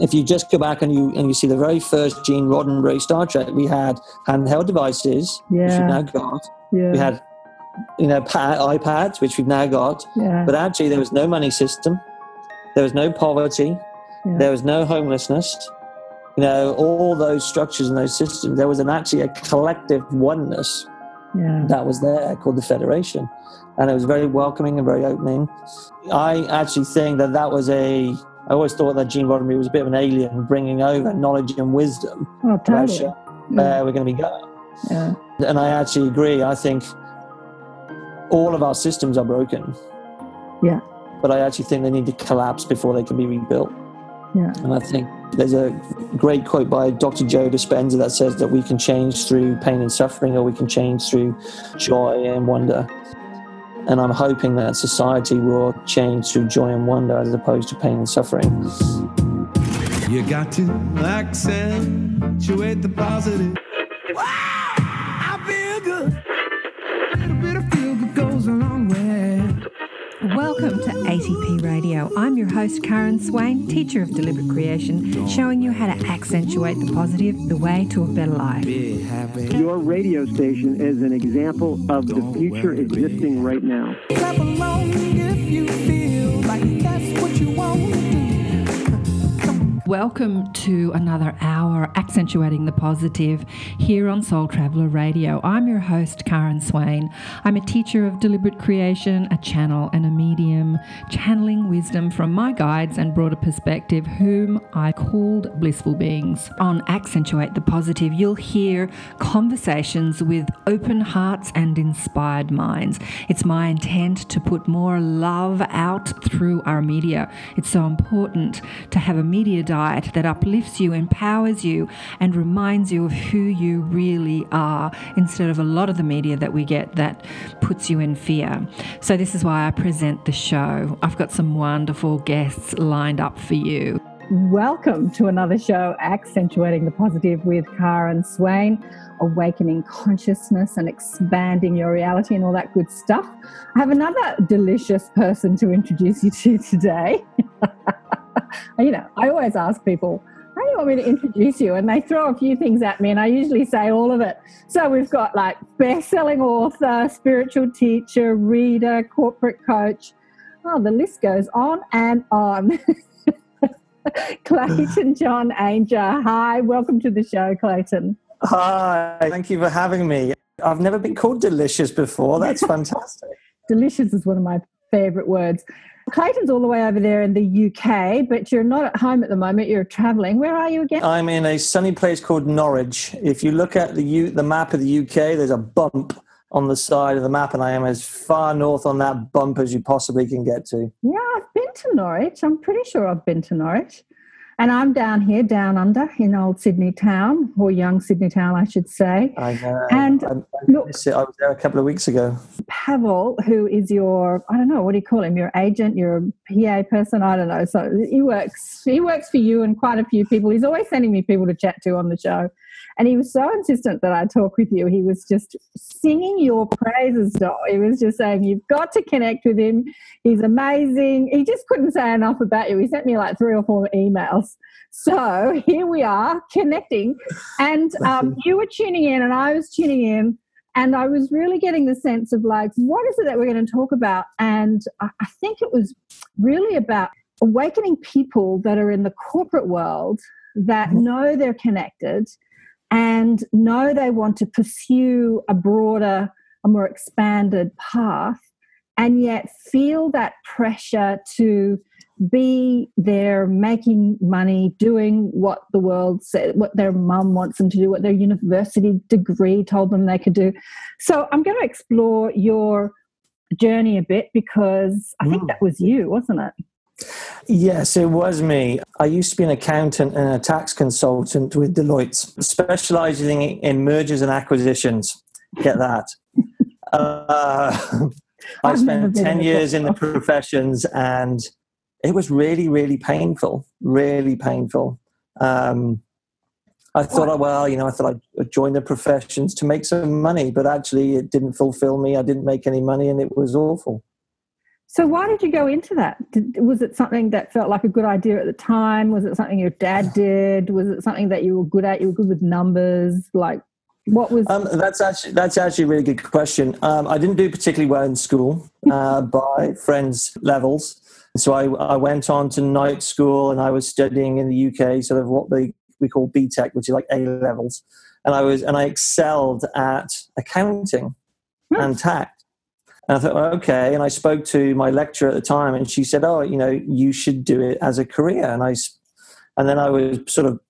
if you just go back and you and you see the very first Gene Roddenberry Star Trek, we had handheld devices, Yeah. which we've now got. Yeah. We had, you know, pa- iPads, which we've now got. yeah. But actually, there was no money system. There was no poverty. Yeah. There was no homelessness. You know, all those structures and those systems. There was an actually a collective oneness yeah. that was there called the Federation, and it was very welcoming and very opening. I actually think that that was a. I always thought that Gene Roddenberry was a bit of an alien bringing over knowledge and wisdom Oh, to totally. where we're going to be going. Yeah. And I actually agree. I think all of our systems are broken. Yeah. But I actually think they need to collapse before they can be rebuilt. Yeah. And I think there's a great quote by Dr. Joe Dispenza that says that we can change through pain and suffering or we can change through joy and wonder. And I'm hoping that society will change through joy and wonder as opposed to pain and suffering. You got to accentuate the positive. Welcome to ATP Radio. I'm your host, Karen Swain, teacher of deliberate creation, showing you how to accentuate the positive, the way to a better life. Your radio station is an example of the future existing right now. Welcome to another hour accentuating the positive here on Soul Traveller Radio. I'm your host, Karen Swain. I'm a teacher of deliberate creation, a channel, and a medium, channeling wisdom from my guides and broader perspective, whom I called blissful beings. On Accentuate the Positive, you'll hear conversations with open hearts and inspired minds. It's my intent to put more love out through our media. It's so important to have a media diet that uplifts you, empowers you, and reminds you of who you really are instead of a lot of the media that we get that puts you in fear. So, this is why I present the show. I've got some wonderful guests lined up for you. Welcome to another show, Accentuating the Positive with Karen Swain, awakening consciousness and expanding your reality and all that good stuff. I have another delicious person to introduce you to today. you know, I always ask people, how do you want me to introduce you? And they throw a few things at me, and I usually say all of it. So we've got like best selling author, spiritual teacher, reader, corporate coach. Oh, the list goes on and on. Clayton John Anger. Hi, welcome to the show, Clayton. Hi, thank you for having me. I've never been called delicious before. That's fantastic. Delicious is one of my favorite words. Clayton's all the way over there in the UK, but you're not at home at the moment. You're traveling. Where are you again? I'm in a sunny place called Norwich. If you look at the U- the map of the UK, there's a bump on the side of the map, and I am as far north on that bump as you possibly can get to. Yeah, I've been to Norwich. I'm pretty sure I've been to Norwich. And I'm down here, down under in old Sydney town, or young Sydney town, I should say. I know. And I, I, look- I was there a couple of weeks ago. Pavel, who is your, I don't know, what do you call him? Your agent, your PA person? I don't know. So he works, he works for you and quite a few people. He's always sending me people to chat to on the show. And he was so insistent that I talk with you. He was just singing your praises, Doll. He was just saying, You've got to connect with him. He's amazing. He just couldn't say enough about you. He sent me like three or four emails. So here we are connecting. And um, you were tuning in, and I was tuning in. And I was really getting the sense of like, what is it that we're going to talk about? And I I think it was really about awakening people that are in the corporate world that know they're connected and know they want to pursue a broader, a more expanded path, and yet feel that pressure to be there making money, doing what the world said, what their mum wants them to do, what their university degree told them they could do. So I'm going to explore your journey a bit because I think Mm. that was you, wasn't it? Yes, it was me. I used to be an accountant and a tax consultant with Deloitte, specializing in mergers and acquisitions. Get that. Uh, I spent 10 years in the professions and it was really, really painful, really painful. Um, I thought, oh, well, you know, I thought I'd join the professions to make some money, but actually it didn't fulfill me. I didn't make any money and it was awful. So why did you go into that? Did, was it something that felt like a good idea at the time? Was it something your dad did? Was it something that you were good at? You were good with numbers? Like, what was? Um, that's actually that's actually a really good question. Um, I didn't do particularly well in school uh, by friends' levels, so I, I went on to night school and I was studying in the UK, sort of what they we call BTEC, which is like A levels, and I was and I excelled at accounting Hmm. and tax. And I thought, well, okay. And I spoke to my lecturer at the time, and she said, "Oh, you know, you should do it as a career." And I, and then I was sort of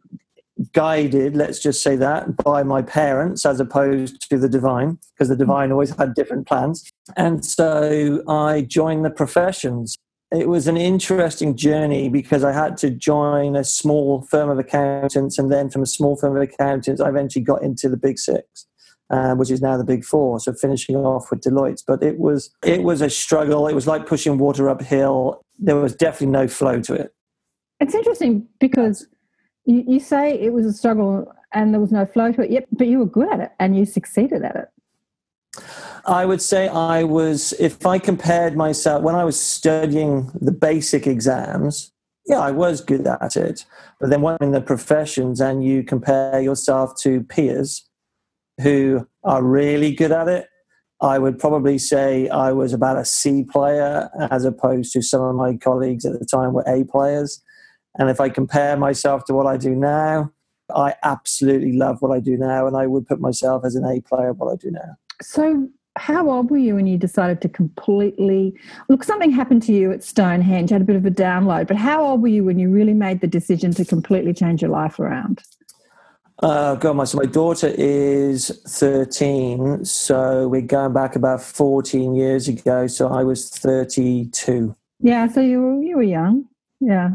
guided, let's just say that, by my parents as opposed to the divine, because the hmm. divine always had different plans. And so I joined the professions. It was an interesting journey because I had to join a small firm of accountants, and then from a small firm of accountants, I eventually got into the big six uh, which is now the big four. So finishing off with Deloitte, but it was it was a struggle. It was like pushing water uphill. There was definitely no flow to it. It's interesting because you, you say it was a struggle and there was no flow to it. Yep, but you were good at it and you succeeded at it. I would say I was, if I compared myself when I was studying the basic exams, yeah, I was good at it. But then when in the professions and you compare yourself to peers who are really good at it, I would probably say I was about a C player as opposed to some of my colleagues at the time were A players. And if I compare myself to what I do now, I absolutely love what I do now, and I would put myself as an A player what I do now. So, how old were you when you decided to completely look? Something happened to you at Stonehenge, had a bit of a download, but how old were you when you really made the decision to completely change your life around? Uh, God, my so my daughter is thirteen, so we're going back about fourteen years ago. So I was thirty-two. Yeah, so you were you were young. Yeah,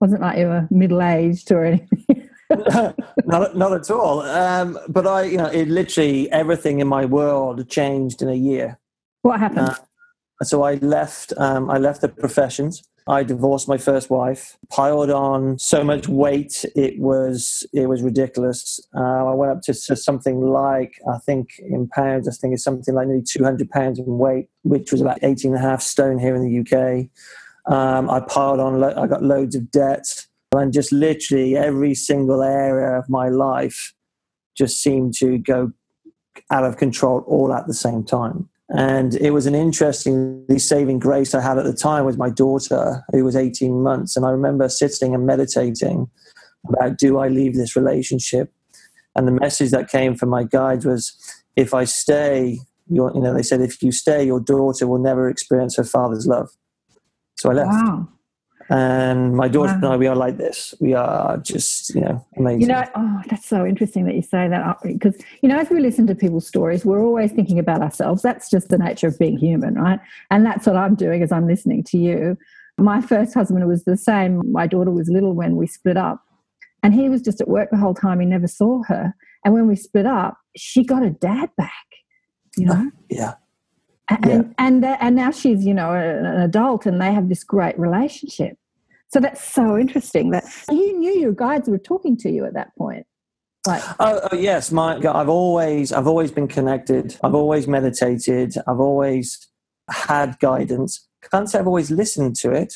wasn't like you were middle aged or anything. not, not at all. Um, but I, you know, it literally everything in my world changed in a year. what happened? Uh, so I left. Um, I left the professions. I divorced my first wife. Piled on so much weight, it was it was ridiculous. Uh, I went up to, to something like I think in pounds, I think it's something like nearly two hundred pounds in weight, which was about 18 and a half stone here in the UK. Um, I piled on. Lo- I got loads of debt, and just literally every single area of my life just seemed to go out of control all at the same time. And it was an interesting saving grace I had at the time with my daughter, who was 18 months. And I remember sitting and meditating about do I leave this relationship? And the message that came from my guides was if I stay, you know, they said if you stay, your daughter will never experience her father's love. So I left. wow. And my daughter and I, we are like this. We are just, you know, amazing. You know, oh, that's so interesting that you say that uh, because, you know, as we listen to people's stories, we're always thinking about ourselves. That's just the nature of being human, right? And that's what I'm doing as I'm listening to you. My first husband was the same. My daughter was little when we split up, and he was just at work the whole time. He never saw her. And when we split up, she got her dad back, you uh, know? yeah. And Yeah. and and now she's you know an adult and they have this great relationship so that's so interesting that you knew your guides were talking to you at that point like Oh, oh yes, my I've always I've always been connected. I've always meditated. I've always had guidance. Can't say I've always listened to it,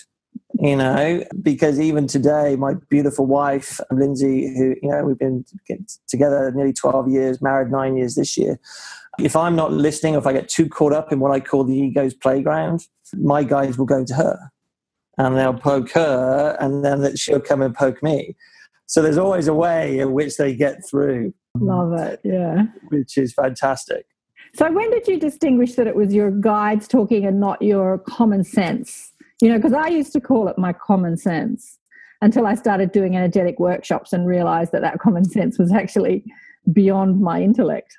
you know, because even today, my beautiful wife Lindsay, who you know we've been together nearly twelve years, married nine years this year. If I'm not listening, or if I get too caught up in what I call the ego's playground, my guides will go to her, and they'll poke her, and then she'll come and poke me. So there's always a way in which they get through, love it yeah. Which is fantastic. so when did you distinguish that it was your guides talking and not your common sense? You know because i used to call it my common sense until i started doing energetic workshops and realized that that common sense was actually beyond my intellect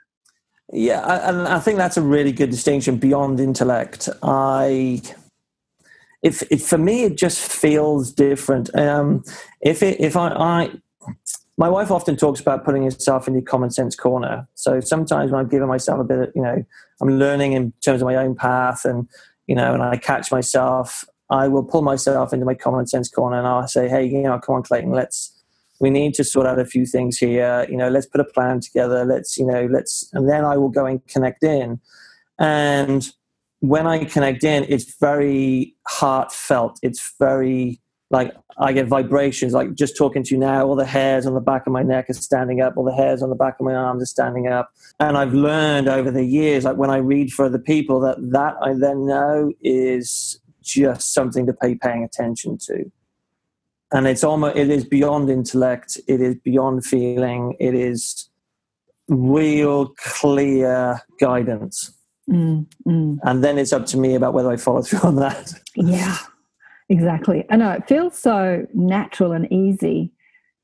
Yeah, and I think that's a really good distinction beyond intellect. I, if, if for me, it just feels different. Um, if it, if I, I, my wife often talks about putting herself in the common sense corner. So sometimes when I'm giving myself a bit of, you know, I'm learning in terms of my own path, and you know, and I catch myself, I will pull myself into my common sense corner, and I'll say, hey, you know, come on, Clayton, let's we need to sort out a few things here you know let's put a plan together let's you know let's and then i will go and connect in and when I connect in, it's very heartfelt. It's very like I get vibrations. Like just talking to you now, all the hairs on the back of my neck are standing up, all the hairs on the back of my arms are standing up. And I've learned over the years, like when I read for other people, that that I then know is just something to pay paying attention to. And it's almost it is beyond intellect. It is beyond feeling. It is real clear guidance. Mm, mm. And then it's up to me about whether I follow through on that. Yeah, exactly. I know it feels so natural and easy.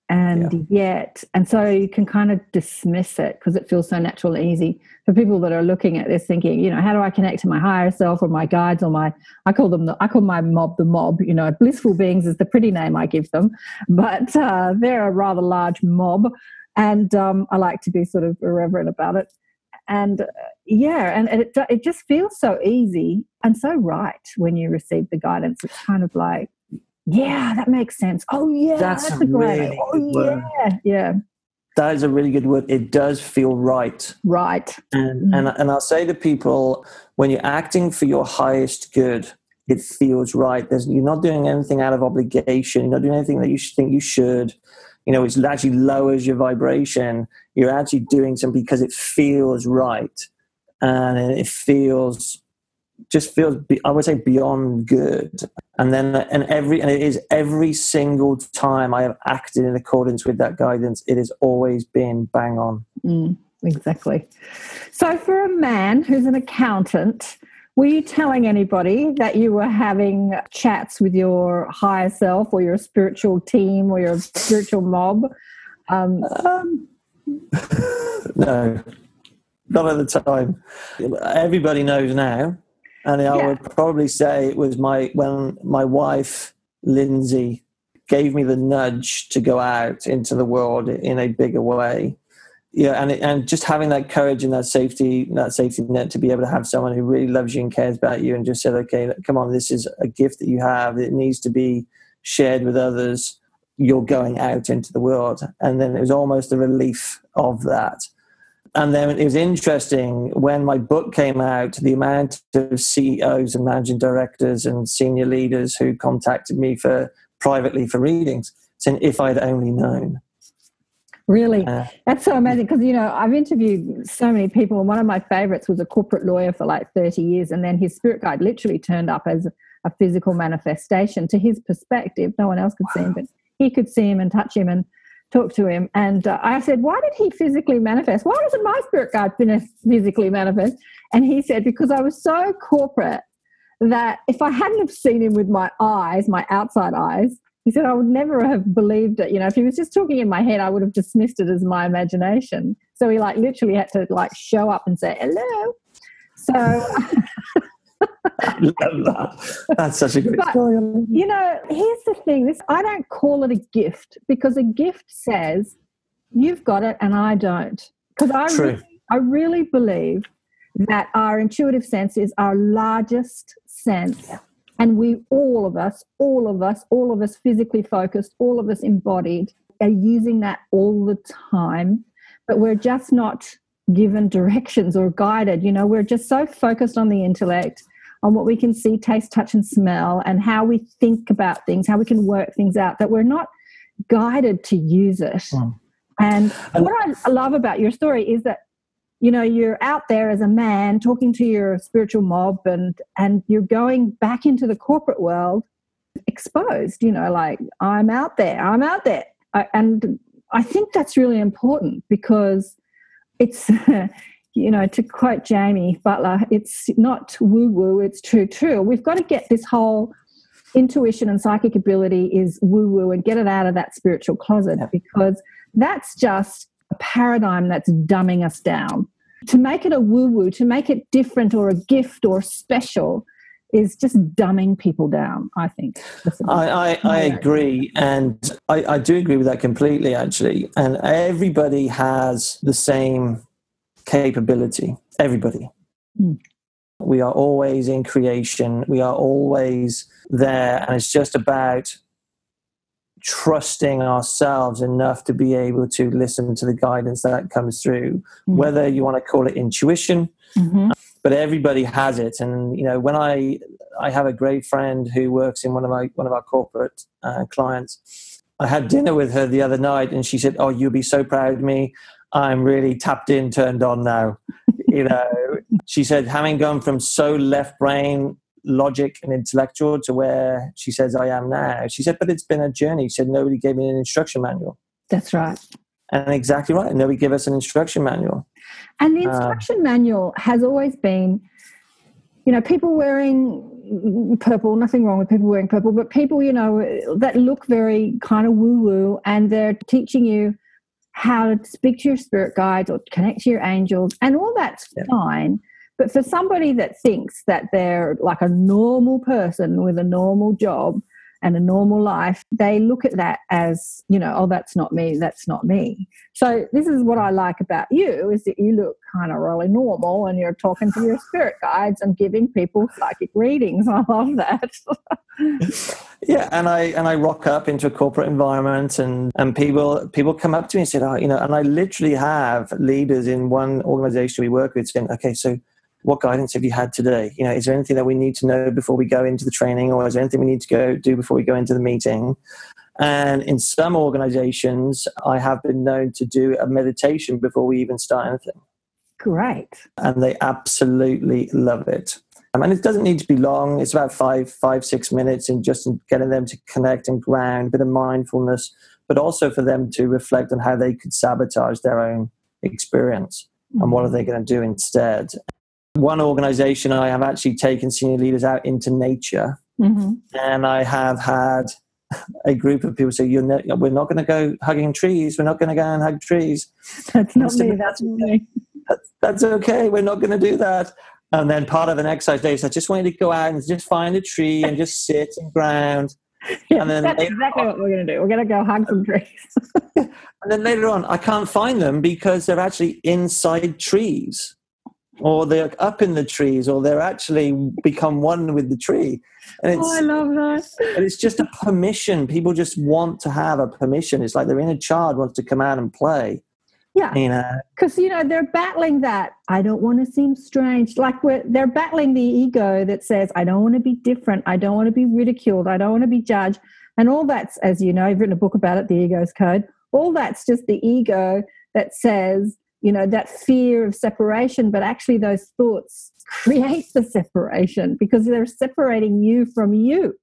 And yet, and so you can kind of dismiss it because it feels so natural and easy for people that are looking at this thinking, you know, how do I connect to my higher self or my guides or my, I call them, the, I call my mob the mob, you know, blissful beings is the pretty name I give them, but uh, they're a rather large mob. And um, I like to be sort of irreverent about it and uh, yeah and it, it just feels so easy and so right when you receive the guidance it's kind of like yeah that makes sense oh yeah That's that's, a really oh word. yeah yeah That is a really good word. It does feel right. right And, Mm. and, and I'll say to people, when you're acting for your highest good, it feels right. There's, you're not doing anything out of obligation. You're not doing anything that you think you should. You know, it actually lowers your vibration. You're actually doing something because it feels right. And it feels, just feels, I would say beyond good. And then, and every, and it is every single time I have acted in accordance with that guidance, it has always been bang on. Mm, exactly so for a man who's an accountant were you telling anybody that you were having chats with your higher self or your spiritual team or your spiritual mob um, Um, no, not at the time. Everybody knows now, and I Yeah. would probably say it was my when my wife Lindsay gave me the nudge to go out into the world in a bigger way. Yeah, and it, and just having that courage and that safety that safety net to be able to have someone who really loves you and cares about you and just said, okay, come on, this is a gift that you have. It needs to be shared with others you're going out into the world. And then it was almost a relief of that. And then it was interesting when my book came out, the amount of CEOs and managing directors and senior leaders who contacted me for privately for readings, saying if I'd only known. Really? Uh, That's so amazing because, you know, I've interviewed so many people, and one of my favorites was a corporate lawyer for like 30 years. And then his spirit guide literally turned up as a physical manifestation to his perspective. No one else could see him, but he could see him and touch him and talk to him. And uh, I said, Why did he physically manifest? Why doesn't my spirit guide physically manifest? And he said, Because I was so corporate that if I hadn't have seen him with my eyes, my outside eyes, he said I would never have believed it. You know, if he was just talking in my head, I would have dismissed it as my imagination. So he like literally had to like show up and say hello. So love that. That's such a great But- story. you know, here's the thing: this I don't call it a gift because a gift says you've got it and I don't. Because I True. really, I really believe that our intuitive sense is our largest sense. And we, all of us, all of us, all of us physically focused, all of us embodied, are using that all the time. But we're just not given directions or guided. You know, we're just so focused on the intellect, on what we can see, taste, touch, and smell, and how we think about things, how we can work things out, that we're not guided to use it. Mm. And what I love about your story is that you know you're out there as a man talking to your spiritual mob and and you're going back into the corporate world exposed you know like i'm out there i'm out there I, and i think that's really important because it's you know to quote jamie butler it's not woo woo it's true true we've got to get this whole intuition and psychic ability is woo woo and get it out of that spiritual closet because that's just a paradigm that's dumbing us down. To make it a woo woo, to make it different or a gift or special is just dumbing people down, I think. I, I, I, agree, and I, I do agree with that completely, actually. And everybody has the same capability. Everybody. Mm. We are always in creation. We are always there, and it's just about trusting ourselves enough to be able to listen to the guidance that comes through. Mm. Whether you want to call it intuition, Mhm. but everybody has it. And you know, when I I have a great friend who works in one of my one of our corporate uh, clients. I had dinner with her the other night, and she said, "Oh, you'll be so proud of me. I'm really tapped in, turned on now." you know, she said, having gone from so left brain logic and intellectual to where she says I am now. She said, but it's been a journey. She said, nobody gave me an instruction manual. That's right. And exactly right. Nobody gave us an instruction manual. And the instruction uh, manual has always been, you know, people wearing purple, nothing wrong with people wearing purple, but people, you know, that look very kind of woo woo and they're teaching you how to speak to your spirit guides or connect to your angels, and all that's yeah. fine. But for somebody that thinks that they're like a normal person with a normal job and a normal life, they look at that as, you know, oh, that's not me, that's not me. So this is what I like about you is that you look kind of really normal and you're talking to your spirit guides and giving people psychic readings. I love that. yeah, and I and I rock up into a corporate environment and and people people come up to me and say, oh, you know, and I literally have leaders in one organization we work with saying, okay, so what guidance have you had today? You know, is there anything that we need to know before we go into the training, or is there anything we need to go do before we go into the meeting? And in some organizations, I have been known to do a meditation before we even start anything. Great. And they absolutely love it. Um, and it doesn't need to be long. It's about five, five, six minutes, and just getting them to connect and ground, a bit of mindfulness, but also for them to reflect on how they could sabotage their own experience mm-hmm. and what are they going to do instead one organization I have actually taken senior leaders out into nature, mm-hmm. and I have had a group of people say, "You're we're not going to go hugging trees. We're not going to go and hug trees." That's not me. That's me. That's, that's okay. We're not going to do that. And then part of an exercise day is I just wanted to go out and just find a tree and just sit and ground. Yeah, and then that's exactly on, what we're going to do. We're going to go hug some trees. and then later on, I can't find them because they're actually inside trees or they're up in the trees, or they're actually become one with the tree. And it's, oh, I love that. And it's just a permission. People just want to have a permission. It's like their inner child wants to come out and play. Yeah, you know, because you know they're battling that. I don't want to seem strange. Like we're, they're battling the ego that says, "I don't want to be different. I don't want to be ridiculed. I don't want to be judged." And all that's, as you know, you've written a book about it, the ego's code. All that's just the ego that says, you know that fear of separation but actually those thoughts create the separation because they're separating you from you.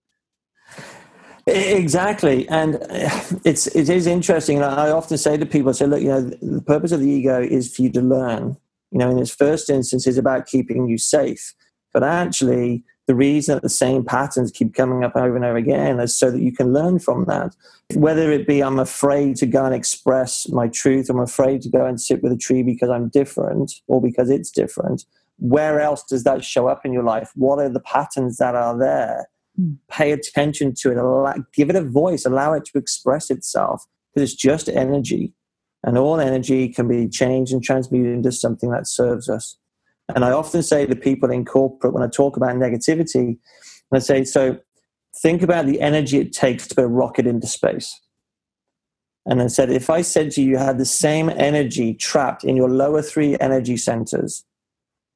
Exactly. And uh, it's it is interesting. I often say to people I say look you know the purpose of the ego is for you to learn. You know in its first instance is about keeping you safe. But actually the reason that the same patterns keep coming up over and over again is so that you can learn from that. Whether it be I'm afraid to go and express my truth, I'm afraid to go and sit with a tree because I'm different or because it's different. Where else does that show up in your life? What are the patterns that are there? Mm. Pay attention to it, allow, give it a voice, allow it to express itself because it's just energy. And all energy can be changed and transmuted into something that serves us. And I often say to people in corporate when I talk about negativity, I say, so think about the energy it takes to put a rocket into space. And I said, if I said to you, you had the same energy trapped in your lower three energy centers,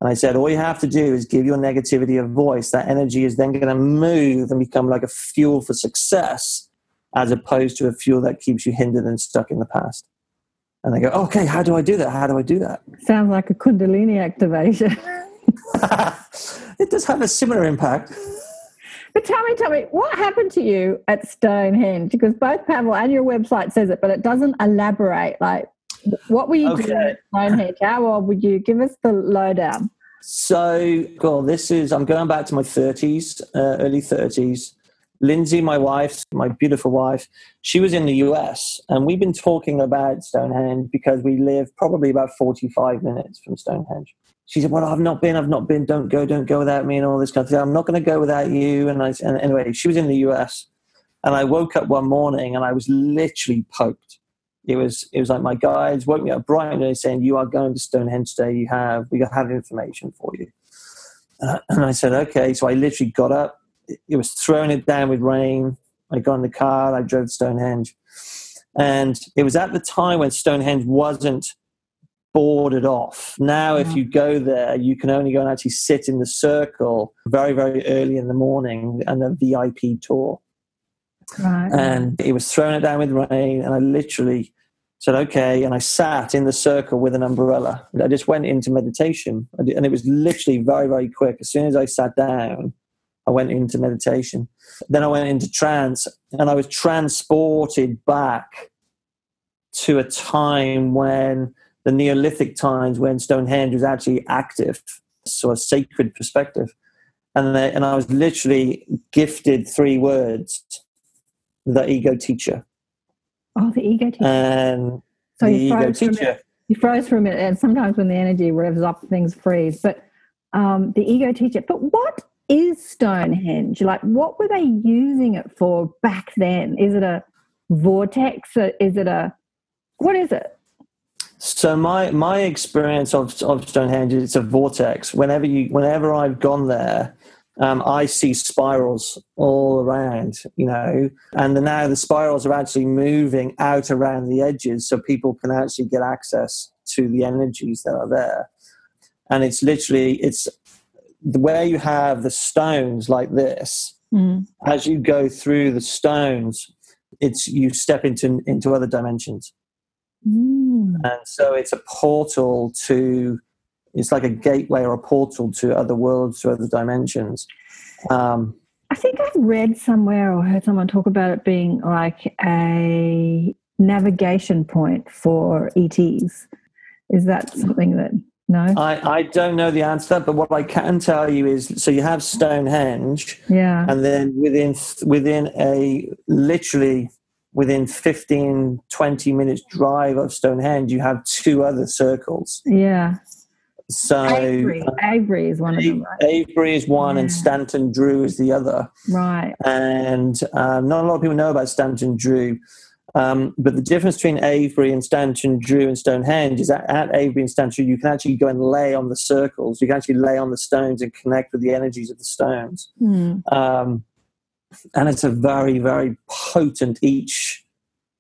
and I said, all you have to do is give your negativity a voice. That energy is then going to move and become like a fuel for success, as opposed to a fuel that keeps you hindered and stuck in the past and they go, okay, how do I do that? How do I do that? Sounds like a Kundalini activation. it does have a similar impact. But tell me, tell me, what happened to you at Stonehenge? Because both Pavel and your website says it, but it doesn't elaborate. Like, what were you okay. doing at Stonehenge? How old would you? Give us the lowdown. So, well, this is, I'm going back to my 30s, uh, early 30s. Lindsay, my wife, my beautiful wife, she was in the US, and we've been talking about Stonehenge because we live probably about 45 minutes from Stonehenge. She said, Well, I've not been, I've not been, don't go, don't go without me, and all this kind of thing. I'm not going to go without you. And, I, and anyway, she was in the US, and I woke up one morning and I was literally poked. It was, it was like my guides woke me up bright and early saying, You are going to Stonehenge today. You have, we got have information for you. Uh, and I said, Okay. So I literally got up, it was throwing it down with rain. I got in the car, I drove to Stonehenge. And it was at the time when Stonehenge wasn't boarded off. Now, if mm. you go there, you can only go and actually sit in the circle very, very early in the morning and a VIP tour. Right. And it was throwing it down with rain, and I literally said, okay. And I sat in the circle with an umbrella. I just went into meditation. And it was literally very, very quick. As soon as I sat down, I went into meditation. Then I went into trance, and I was transported back to a time when the Neolithic times when Stonehenge was actually active, so a sacred perspective. And, they, and I was literally gifted three words the ego teacher. oh, the ego teacher. And so the you ego froze, for a teacher. minute. you froze for a minute, and sometimes when the energy revs up, things freeze. But um, the ego teacher. But what is Stonehenge? Like, what were they using it for back then? Is it a vortex? Is it a what is it? So my my experience of of Stonehenge is it's a vortex. Whenever you whenever I've gone there, um, I see spirals all around, you know, and the, now the spirals are actually moving out around the edges, so people can actually get access to the energies that are there. And it's literally it's where you have the stones like this. Mm. As you go through the stones, it's you step into into other dimensions Mm. and so it's a portal to it's like a gateway or a portal to other worlds to other dimensions um, I think I've read somewhere or heard someone talk about it being like a navigation point for ETs. Is that something that no? I, I don't know the answer but what i can tell you is so you have stonehenge Yeah. and then within within a literally within 15 20 minutes drive of stonehenge you have two other circles Yeah. so Avebury. uh, Avebury is one of them, right? avebury is one and stanton drew is the other Right. and um, not a lot of people know about Stanton Drew. Um, but the difference between Avebury and Stanton Drew and Stonehenge is that at Avebury and Stanton Drew, you can actually go and lay on the circles. You can actually lay on the stones and connect with the energies of the stones. Hmm. Um, and it's a very, very potent, each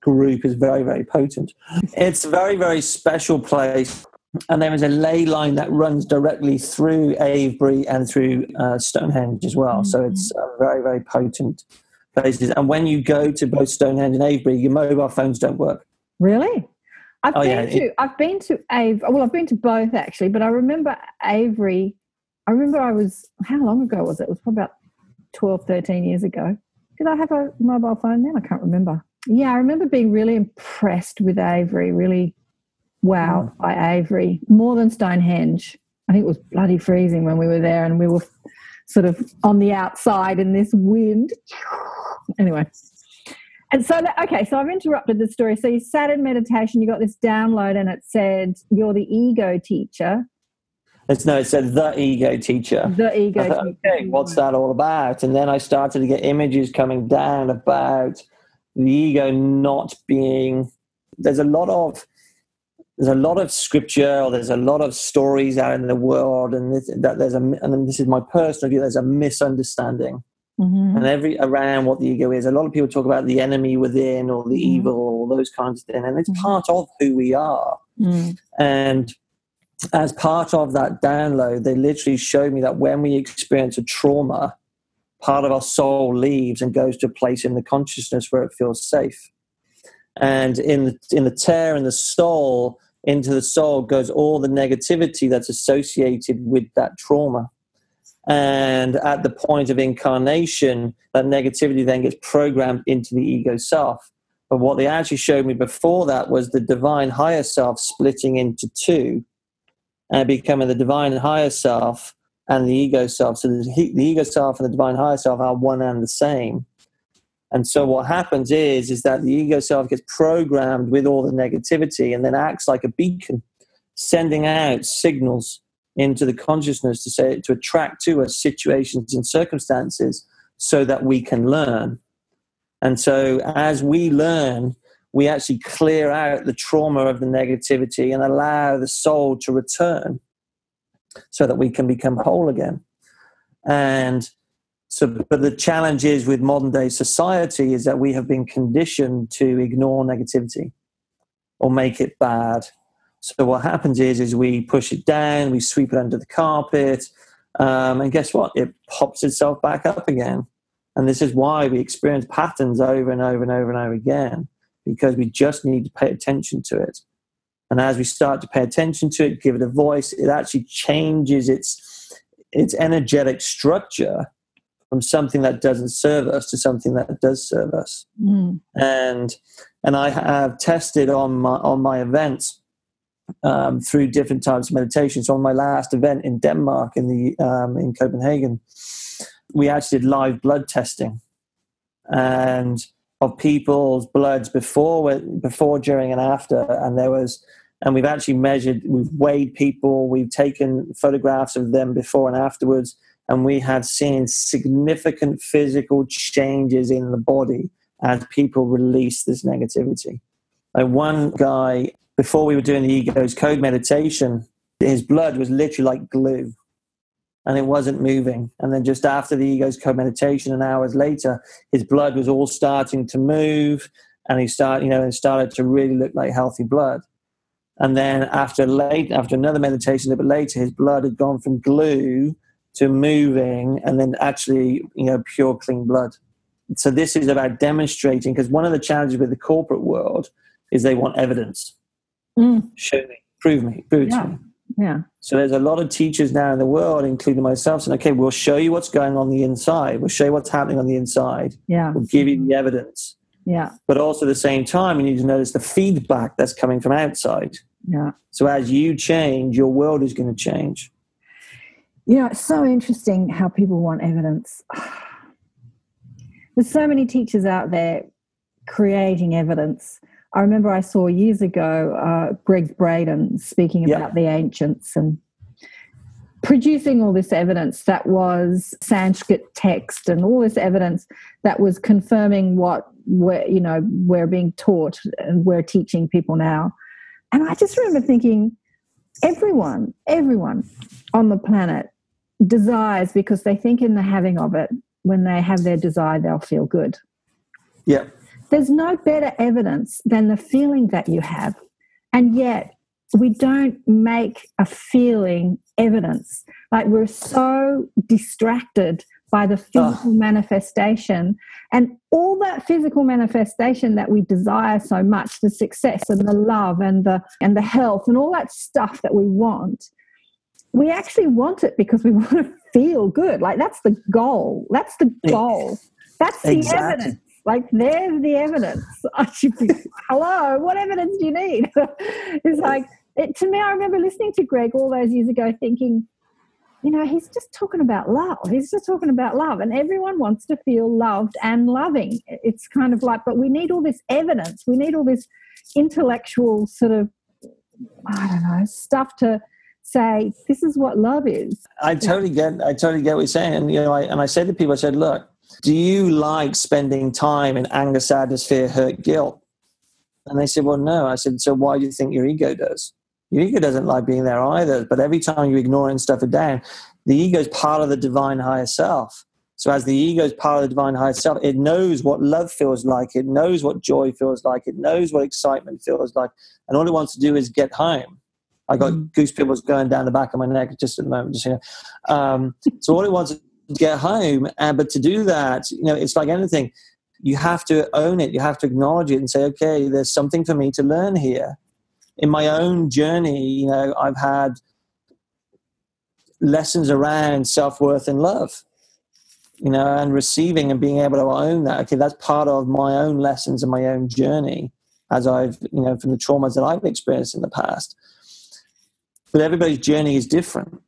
group is very, very potent. It's a very, very special place. And there is a ley line that runs directly through Avebury and through uh, Stonehenge as well. So it's uh, very, very potent places. And when you go to both Stonehenge and Avebury, your mobile phones don't work. Really? I've Oh, been yeah, to I've been to Avebury. Well, I've been to both actually, but I remember Avebury. I remember I was how long ago was it? It was probably about 12, 13 years ago. Did I have a mobile phone then? I can't remember. Yeah, I remember being really impressed with Avebury. Really, wow, mm. by Avebury more than Stonehenge. I think it was bloody freezing when we were there, and we were sort of on the outside in this wind. Anyway, and so, that- okay, so I've interrupted the story. So you sat in meditation, you got this download, and it said you're the ego teacher. It's no, it said the ego teacher. The ego thought, teacher. okay, what's that all about? And then I started to get images coming down about the ego not being. There's a lot of there's a lot of scripture or there's a lot of stories out in the world, and this, that there's a and this is my personal view. There's a misunderstanding, Mhm. and every around what the ego is. A lot of people talk about the enemy within or the Mhm. evil or those kinds of things, and it's Mhm. part of who we are. Mm. And as part of that download, they literally showed me that when we experience a trauma, part of our soul leaves and goes to a place in the consciousness where it feels safe. And in the, in the tear in the soul, into the soul goes all the negativity that's associated with that trauma. And at the point of incarnation, that negativity then gets programmed into the ego self. But what they actually showed me before that was the divine higher self splitting into two and becoming the divine higher self and the ego self. So the, the ego self and the divine higher self are one and the same. And so what happens is is that the ego self gets programmed with all the negativity and then acts like a beacon, sending out signals into the consciousness to say to attract to us situations and circumstances so that we can learn. And so as we learn, we actually clear out the trauma of the negativity and allow the soul to return so that we can become whole again. And so, but the challenge is with modern day society is that we have been conditioned to ignore negativity or make it bad So what happens is, is we push it down, we sweep it under the carpet, um, and guess what? It pops itself back up again. And this is why we experience patterns over and over and over and over again, because we just need to pay attention to it. And as we start to pay attention to it, give it a voice, it actually changes its its energetic structure from something that doesn't serve us to something that does serve us. Mm. And and I have tested on my on my events um, through different types of meditation. So on my last event in Denmark, in the um, in Copenhagen, we actually did live blood testing, and of people's bloods before, before, during, and after, and there was. And we've actually measured, we've weighed people, we've taken photographs of them before and afterwards, and we have seen significant physical changes in the body as people release this negativity. Like one guy before we were doing the ego's code meditation, his blood was literally like glue and it wasn't moving. And then just after the ego's code meditation, and hours later, his blood was all starting to move and he started, you know, it started to really look like healthy blood. And then after late, after another meditation a little bit later, his blood had gone from glue to moving and then actually, you know, pure clean blood. So this is about demonstrating because one of the challenges with the corporate world is they want evidence. Mm. Show me, prove me, prove it Yeah. to me. Yeah. So there's a lot of teachers now in the world, including myself, saying, okay, we'll show you what's going on the inside. We'll show you what's happening on the inside. Yeah. We'll give you the evidence. Yeah. But also at the same time, you need to notice the feedback that's coming from outside. Yeah. So as you change, your world is going to change. You know, it's so interesting how people want evidence. There's so many teachers out there creating evidence. I remember I saw years ago uh, Gregg Braden speaking about the ancients and producing all this evidence that was Sanskrit text and all this evidence that was confirming what we're, you know, we're being taught and we're teaching people now. And I just remember thinking, everyone, everyone on the planet desires because they think in the having of it, when they have their desire, they'll feel good. Yeah. There's no better evidence than the feeling that you have. And yet, we don't make a feeling evidence. Like we're so distracted by the physical manifestation and all that physical manifestation that we desire so much the success and the love and the and the health and all that stuff that we want we actually want it because we want to feel good like that's the goal that's the goal that's the Exactly. evidence like there's the evidence. I should be, hello what evidence do you need? It's like it, to me i remember listening to greg all those years ago thinking you know he's just talking about love. He's just talking about love and everyone wants to feel loved and loving. It's kind of like but we need all this evidence. We need all this intellectual sort of i don't know stuff to say this is what love is. I totally get I totally get what you're saying. And you know, I and I said to people, I said, look, do you like spending time in anger, sadness, fear, hurt, guilt? And they said, Well, no. I said, So why do you think your ego does? Your ego doesn't like being there either. But every time you ignore and stuff it down, the ego is part of the divine higher self. So as the ego is part of the divine higher self, it knows what love feels like, it knows what joy feels like, it knows what excitement feels like, and all it wants to do is get home. I got goose pimples going down the back of my neck just at the moment. Just you know. um, so all it wants is to get home, and but to do that, you know, it's like anything. You have to own it. You have to acknowledge it and say, okay, there's something for me to learn here. In my own journey, you know, I've had lessons around self worth and love, you know, and receiving and being able to own that. Okay, that's part of my own lessons and my own journey as I've, you know, from the traumas that I've experienced in the past. But everybody's journey is different.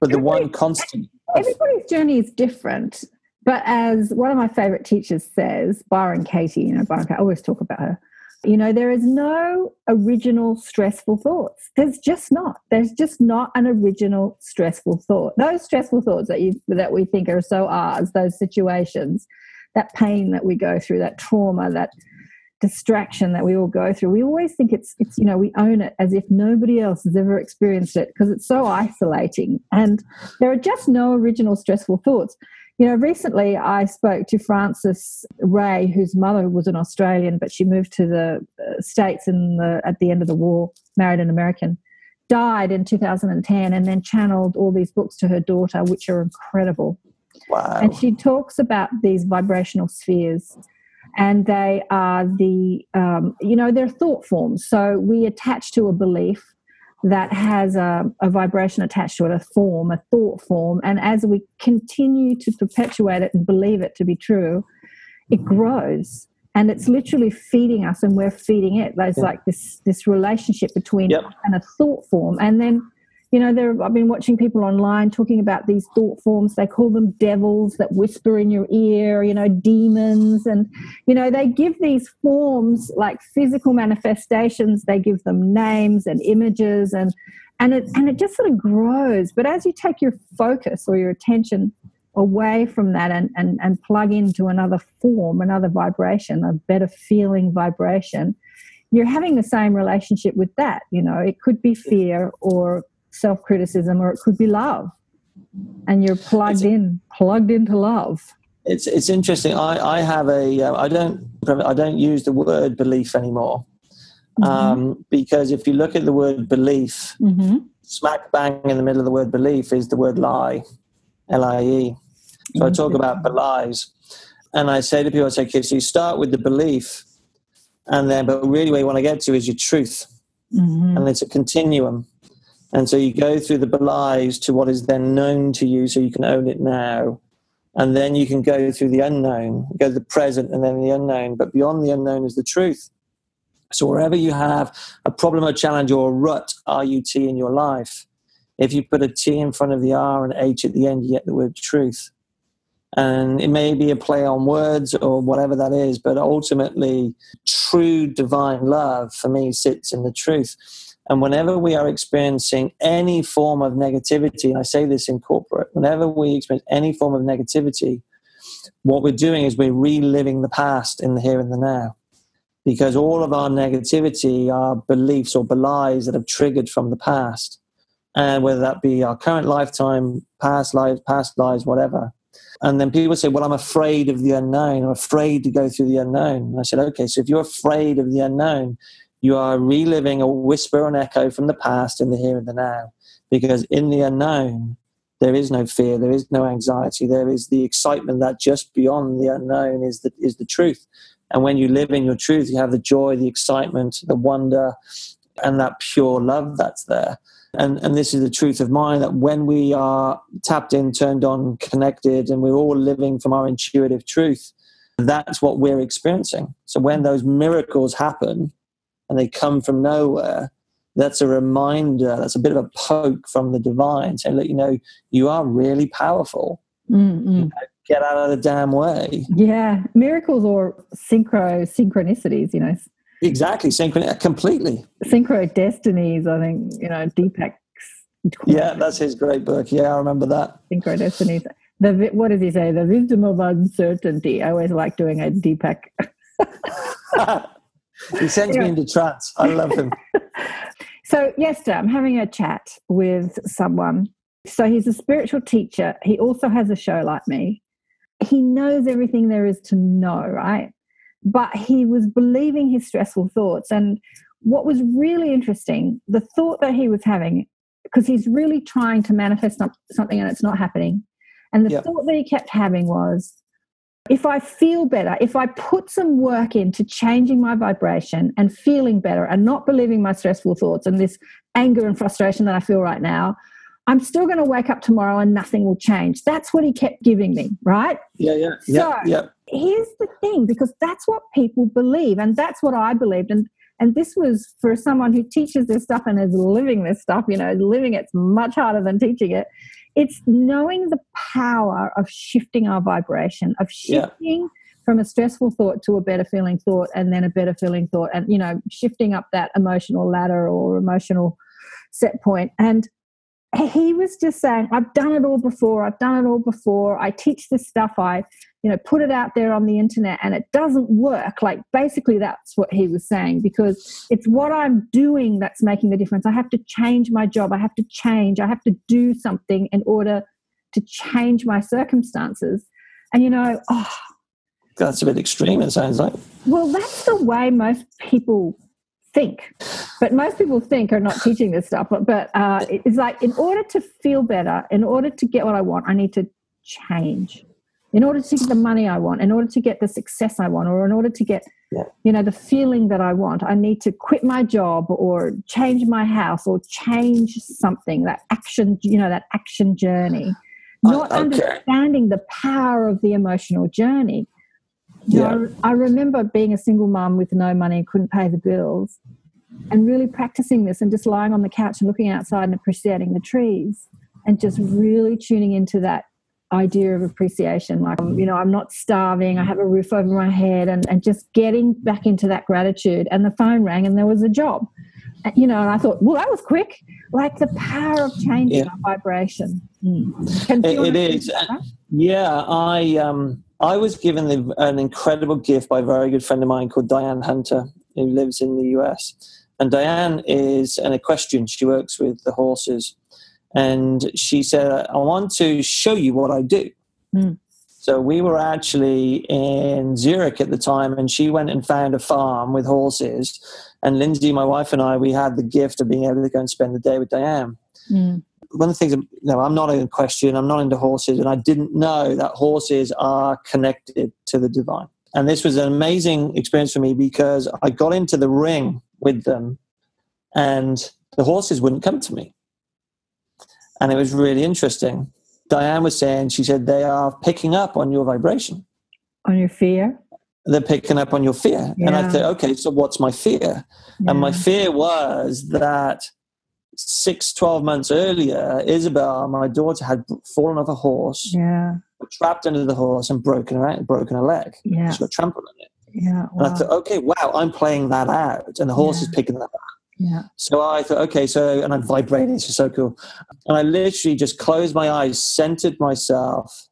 But the one constant. Everybody's journey is different but as one of my favorite teachers says byron katie you know byron i always talk about her you know there is no original stressful thoughts. There's just not. There's just not an original stressful thought. Those stressful thoughts that you that we think are so ours those situations that pain that we go through that trauma that distraction that we all go through we always think it's it's you know we own it as if nobody else has ever experienced it because it's so isolating and there are just no original stressful thoughts you know recently i spoke to frances ray whose mother was an australian but she moved to the uh, States in the, at the end of the war, married an American, died in 2010 and then channeled all these books to her daughter, which are incredible. Wow. And she talks about these vibrational spheres. And they are the, um, you know, they're thought forms. So we attach to a belief that has a, a, vibration attached to it, a form, a thought form. And as we continue to perpetuate it and believe it to be true, it grows. And it's literally feeding us, and we're feeding it. There's yeah. like this this relationship between yep. and a thought form, and then you know, there, I've been watching people online talking about these thought forms. They call them devils that whisper in your ear, you know, demons. And, you know, they give these forms like physical manifestations, they give them names and images and, and it, and it just sort of grows. But as you take your focus or your attention away from that and, and, and plug into another form, another vibration, a better feeling vibration, you're having the same relationship with that. You know, it could be fear or self criticism or it could be love. And you're plugged it's, in, plugged into love. It's it's interesting. I I have a uh, I don't I don't use the word belief anymore. Mm-hmm. Um, because if you look at the word belief, mm-hmm. smack bang in the middle of the word belief is the word lie, L I E. So I talk about belies, and I say to people, I say, okay, so you start with the belief, and then, but really, where you want to get to is your truth, mm-hmm. and it's a continuum. And so you go through the belies to what is then known to you so you can own it now. And then you can go through the unknown, go to the present and then the unknown. But beyond the unknown is the truth. So wherever you have a problem or challenge or a rut, R-U-T, in your life, if you put a T in front of the R and H at the end, you get the word truth. And it may be a play on words or whatever that is, but ultimately, true divine love for me sits in the truth. And whenever we are experiencing any form of negativity, and I say this in corporate, whenever we experience any form of negativity, what we're doing is we're reliving the past in the here and the now. Because all of our negativity are beliefs or belies that have triggered from the past. And whether that be our current lifetime, past lives, past lives, whatever. And then people say, Well, I'm afraid of the unknown. I'm afraid to go through the unknown. And I said, Okay, so if you're afraid of the unknown, you are reliving a whisper and echo from the past in the here and the now. Because in the unknown, there is no fear, there is no anxiety, there is the excitement that just beyond the unknown is the, is the truth. And when you live in your truth, you have the joy, the excitement, the wonder, and that pure love that's there. And, and this is the truth of mine that when we are tapped in, turned on, connected, and we're all living from our intuitive truth, that's what we're experiencing. So when those miracles happen, and they come from nowhere, that's a reminder, that's a bit of a poke from the divine saying, look, you know, you are really powerful. Mm-hmm. You know, get out of the damn way. Yeah. Miracles or synchro synchronicities, you know. Exactly. Synchron completely. Synchro destinies, I think, you know, Deepak. Yeah, that's his great book. Yeah, I remember that. Synchro destinies. The what does he say? The wisdom of uncertainty. I always like doing a Deepak. he sends me into trance. I love him. so, yesterday, I'm having a chat with someone. So, he's a spiritual teacher. He also has a show like me. He knows everything there is to know, right? But he was believing his stressful thoughts. And what was really interesting, the thought that he was having, because he's really trying to manifest something and it's not happening. And the yep. thought that he kept having was, if I feel better, if I put some work into changing my vibration and feeling better and not believing my stressful thoughts and this anger and frustration that I feel right now, I'm still going to wake up tomorrow and nothing will change. That's what he kept giving me, right? Yeah, yeah, yeah. So yeah. here's the thing, because that's what people believe, and that's what I believed. And and this was for someone who teaches this stuff and is living this stuff, you know, living it's much harder than teaching it it's knowing the power of shifting our vibration, of shifting yeah. from a stressful thought to a better feeling thought, and then a better feeling thought, and you know, shifting up that emotional ladder or emotional set point. And he was just saying, I've done it all before. I've done it all before. I teach this stuff. I, you know, put it out there on the internet and it doesn't work. Like basically that's what he was saying because it's what I'm doing that's making the difference. I have to change my job. I have to change. I have to do something in order to change my circumstances. And you know, oh, that's a bit extreme, it sounds like. Well, that's the way most people think. But most people think are not teaching this stuff. But, but uh, it's like in order to feel better, in order to get what I want, I need to change. In order to get the money I want, in order to get the success I want, or in order to get Yeah. you know the feeling that I want, I need to quit my job or change my house or change something. That action, you know, that action journey. Not okay. understanding the power of the emotional journey. You know, I, I remember being a single mum with no money and couldn't pay the bills and really practicing this and just lying on the couch and looking outside and appreciating the trees and just really tuning into that idea of appreciation like um, you know i'm not starving i have a roof over my head and, and just getting back into that gratitude and the phone rang and there was a job And, you know and i thought well that was quick like the power of changing Yeah. our vibration Mm. Can- It- it is. that? Yeah, I um, I was given the, an incredible gift by a very good friend of mine called Diane Hunter, who lives in the US. And Diane is an equestrian. She works with the horses, and she said, "I want to show you what I do." Hmm. So we were actually in Zurich at the time, and she went and found a farm with horses. And Lindsay, my wife, and I, we had the gift of being able to go and spend the day with Diane Mm. one of the things, you know, I'm not in question, I'm not into horses, and I didn't know that horses are connected to the divine. And this was an amazing experience for me because I got into the ring with them and the horses wouldn't come to me. And it was really interesting. Diane was saying, she said, they are picking up on your vibration. on your fear They're picking up on your fear. And I thought, okay, so what's my fear? And my fear was that six, 12 months earlier, Isabel, my daughter, had fallen off a horse, yeah trapped under the horse, and broken her, broken her leg. yeah She got trampled on it. yeah And I thought, okay, wow, I'm playing that out. And the horse is picking that up. Yeah So I thought, okay, so, and I'm vibrating, it's so cool. And I literally just closed my eyes, centered myself,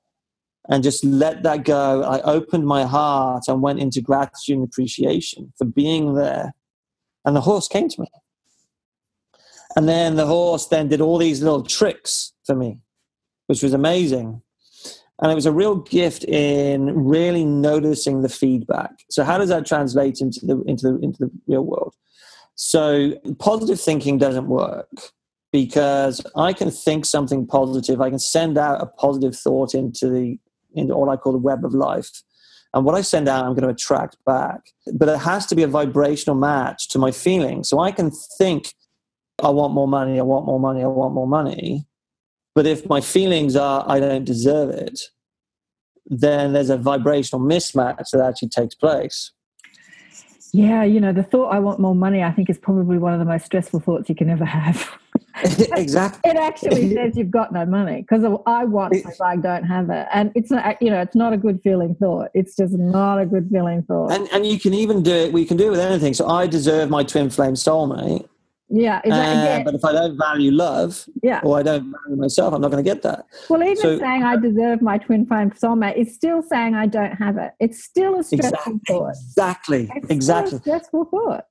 and just let that go. I opened my heart and went into gratitude and appreciation for being there. And the horse came to me. And then the horse then did all these little tricks for me, which was amazing. And it was a real gift in really noticing the feedback. So how does that translate into the into the into the real world? So positive thinking doesn't work because I can think something positive. I can send out a positive thought into the into what I call the web of life. And what I send out, I'm going to attract back. But it has to be a vibrational match to my feelings. So I can think, I want more money, I want more money, I want more money. But if my feelings are, I don't deserve it, then there's a vibrational mismatch that actually takes place. Yeah, you know, the thought I want more money, I think, is probably one of the most stressful thoughts you can ever have. exactly. it actually says you've got no money because I want it, I don't have it. And it's not, you know, it's not a good feeling thought. It's just not a good feeling thought. And, and you can even do it, we can do it with anything. So I deserve my twin flame soulmate. Yeah, that, Uh, yeah, But if I don't value love yeah. or I don't value myself, I'm not going to get that. Well, even so- saying I deserve my twin flame soulmate is still saying I don't have it. It's still a stressful Exactly. thought. Exactly. It's Exactly. Stressful thought.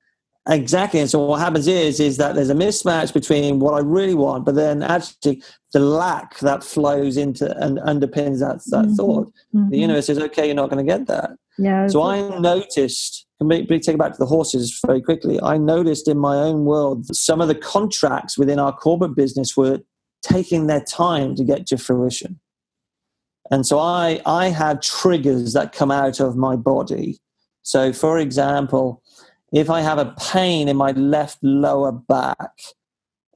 Exactly. And so what happens is is that there's a mismatch between what I really want, but then actually the lack that flows into and underpins that, that Mhm. thought. Mhm. The universe says, okay, you're not going to get that. Yeah. So I noticed, we take it back to the horses very quickly. I noticed in my own world that some of the contracts within our corporate business were taking their time to get to fruition. And so I, I had triggers that come out of my body. So, for example, if I have a pain in my left lower back,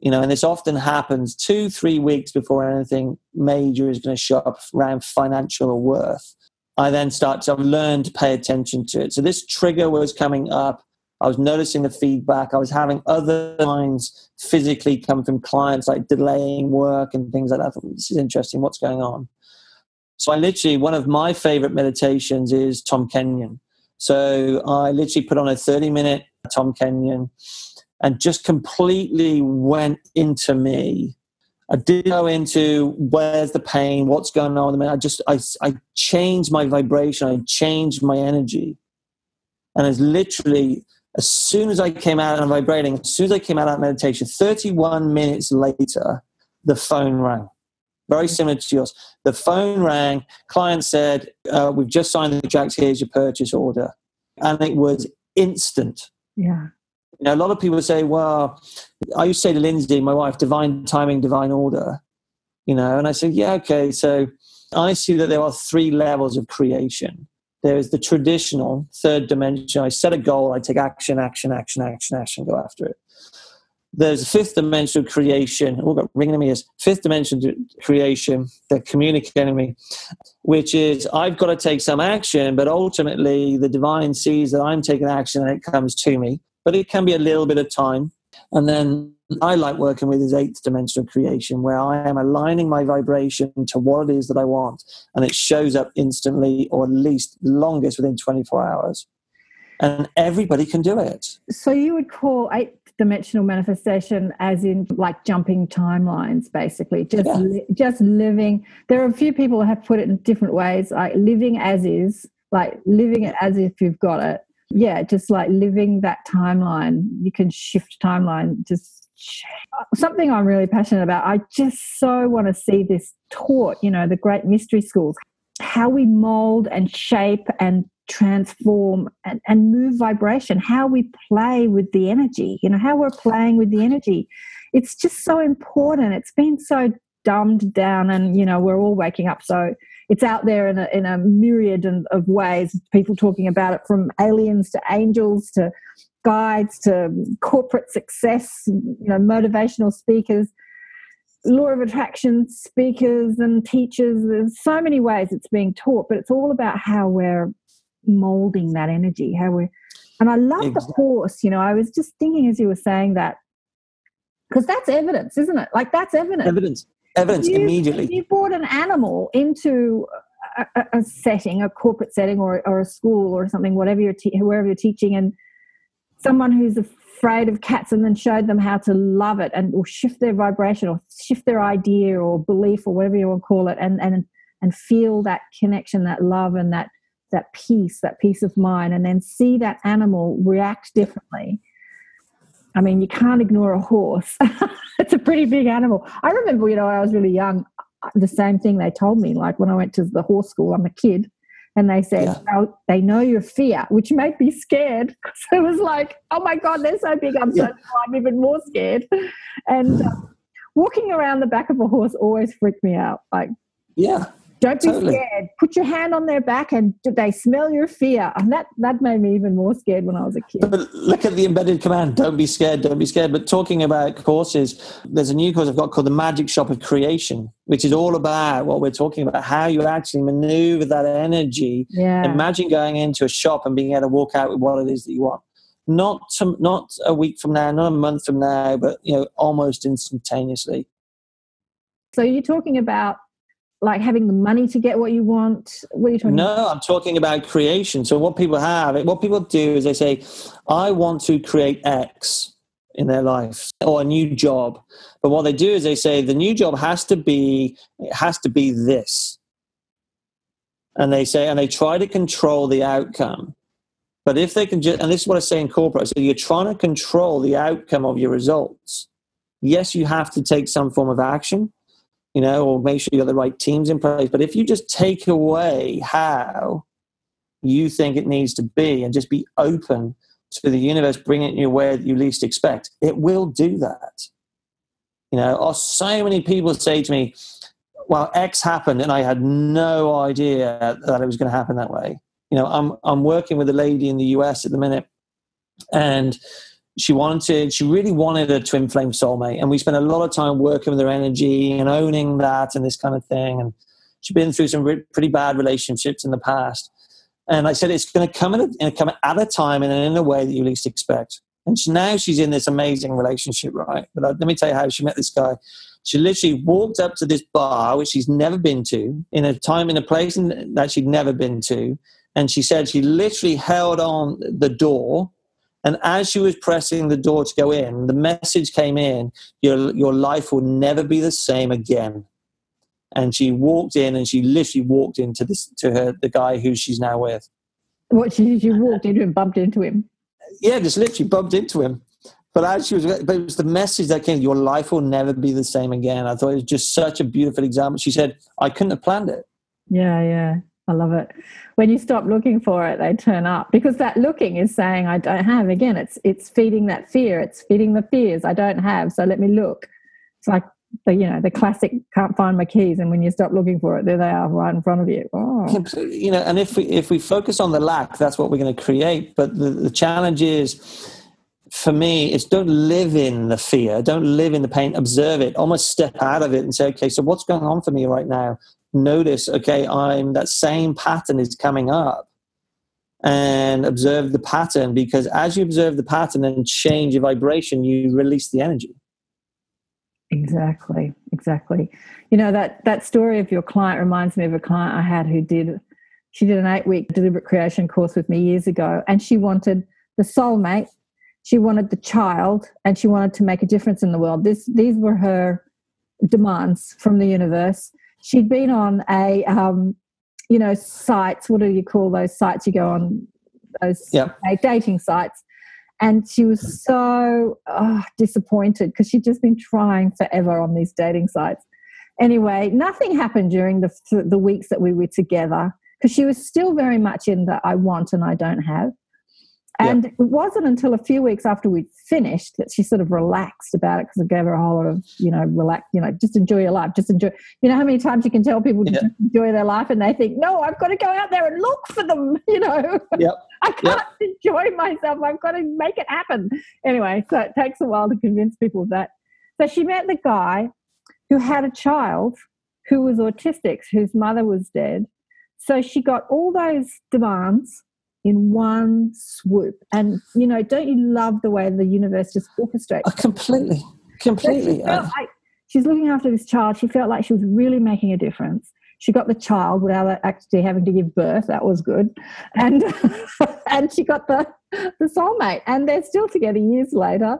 you know, and this often happens two, three weeks before anything major is going to show up around financial or worth. I then start to I've to pay attention to it. So this trigger was coming up. I was noticing the feedback. I was having other signs physically come from clients like delaying work and things like that. Thought, this is interesting. What's going on? So I literally, one of my favorite meditations is Tom Kenyon. So I literally put on a 30 minute Tom Kenyon and just completely went into me. I did go into where's the pain, what's going on. I just, I, I changed my vibration, I changed my energy. And it's literally, as soon as I came out and vibrating, as soon as I came out of meditation, 31 minutes later, the phone rang. Very similar to yours. The phone rang, client said, uh, We've just signed the contract, here's your purchase order. And it was instant. yeah. You know, a lot of people say, well, I used to say to Lindsay, my wife, divine timing, divine order. You know, and I said, yeah, okay. So I see that there are three levels of creation. There is the traditional third dimension. I set a goal, I take action, action, action, action, action, go after it. There's a fifth dimension of creation. Oh, got ringing to me is fifth dimension to creation. They're communicating me, which is I've got to take some action, but ultimately the divine sees that I'm taking action and it comes to me. But it can be a little bit of time. And then I like working with this eighth dimension of creation where I am aligning my vibration to what it is that I want. And it shows up instantly or at least longest within 24 hours. And everybody can do it. So you would call eighth dimensional manifestation as in like jumping timelines basically just Yeah. li- just living there are a few people who have put it in different ways like living as is like living it as if you've got it yeah just like living that timeline you can shift timeline just something i'm really passionate about i just so want to see this taught you know the great mystery schools how we mold and shape and transform and, and move vibration, how we play with the energy, you know, how we're playing with the energy. It's just so important. It's been so dumbed down and, you know, we're all waking up. So it's out there in a, in a myriad of, of ways, people talking about it from aliens to angels to guides to corporate success, you know, motivational speakers law of attraction speakers and teachers. There's so many ways it's being taught, but it's all about how we're molding that energy. How we're, and I love the Exactly. horse. You know, I was just thinking as you were saying that because that's evidence, isn't it? Like that's evidence. Evidence. Evidence You- immediately. You brought an animal into a, a, setting, a corporate setting, or, or a school, or something, whatever you're te- wherever you're teaching, and someone who's afraid of cats, and then showed them how to love it and or shift their vibration, or shift their idea or belief, or whatever you want to call it, and and and feel that connection, that love, and that that peace, that peace of mind, and then see that animal react differently. I mean, you can't ignore a horse. it's a pretty big animal. I remember, you know, I was really young, uh, the same thing they told me, like when I went to the horse school, I'm a kid, and they said, Yeah. "Well, they know your fear, which made me scared. So it was like, oh my God, they're so big, I'm so Yeah. small, I'm even more scared. And um, walking around the back of a horse always freaked me out. Like, Yeah. Don't be Totally. scared. Put your hand on their back and do they smell your fear. And that, that made me even more scared when I was a kid. But look at the embedded command. Don't be scared. Don't be scared. But talking about courses, there's a new course I've got called the Magic Shop of Creation, which is all about what we're talking about, how you actually maneuver that energy. Yeah. Imagine going into a shop and being able to walk out with what it is that you want. Not to, not a week from now, not a month from now, but you know, almost instantaneously. So you're talking about like having the money to get what you want. What are you talking about? No, I'm talking about creation. So what people have, what people do is they say, I want to create X in their life or a new job. But what they do is they say the new job has to be it has to be this. And they say and they try to control the outcome. But if they can just and this is what I say in corporate, so you're trying to control the outcome of your results. Yes, you have to take some form of action, you know, or make sure you got the right teams in place. But if you just take away how you think it needs to be and just be open to the universe bringing it in your way that you least expect, it will do that. You know, or so many people say to me, well, X happened and I had no idea that it was going to happen that way. You know, I'm, I'm working with a lady in the US at the minute and she wanted she really wanted a twin flame soulmate. And we spent a lot of time working with her energy and owning that and this kind of thing. And she'd been through some re- pretty bad relationships in the past. And i said it's going to come at a, come at a time and in a way that you least expect. And she, now she's in this amazing relationship right? But let me tell you how she met this guy. She literally walked up to this bar which she's never been to in a time in a place that she'd never been to. And she said she literally held on the door and as she was pressing the door to go in, the message came in your, your life will never be the same again. And she walked in and she literally walked into this to her the guy who she's now with. What she, she walked into and bumped into him. Yeah, just literally bumped into him. But as she was but it was the message that came, your life will never be the same again. I thought it was just such a beautiful example. She said, I couldn't have planned it. Yeah, yeah. I love it. When you stop looking for it, they turn up because that looking is saying I don't have. Again, it's it's feeding that fear. It's feeding the fears I don't have. So let me look. It's like the you know the classic can't find my keys, and when you stop looking for it, there they are right in front of you. Oh. You know, and if we if we focus on the lack, that's what we're going to create. But the, the challenge is for me, it's don't live in the fear, don't live in the pain, observe it, almost step out of it and say, okay, so what's going on for me right now? Notice, okay, I'm that same pattern is coming up and observe the pattern because as you observe the pattern and change your vibration, you release the energy. Exactly, exactly. You know that that story of your client reminds me of a client I had who did she did an eight week deliberate creation course with me years ago, and she wanted the soulmate, she wanted the child, and she wanted to make a difference in the world. This these were her demands from the universe. She'd been on a um, you know sites. What do you call those sites you go on? Those dating sites and she was so oh, disappointed because she'd just been trying forever on these dating sites. Anyway, nothing happened during the the weeks that we were together because she was still very much in the I want and I don't have. And it wasn't until a few weeks after we'd finished that she sort of relaxed about it because it gave her a whole lot of, you know, relax, you know, just enjoy your life, just enjoy. You know how many times you can tell people to enjoy their life and they think, no, I've got to go out there and look for them, you know. Yep. I can't enjoy myself. I've got to make it happen. Anyway, so it takes a while to convince people of that. So she met the guy who had a child who was autistic, whose mother was dead. So she got all those demands in one swoop. And, you know, don't you love the way the universe just orchestrates? Uh, completely, So completely. She Uh, like she's looking after this child. She felt like she was really making a difference. She got the child without actually having to give birth. That was good, and and she got the the soulmate, and they're still together years later.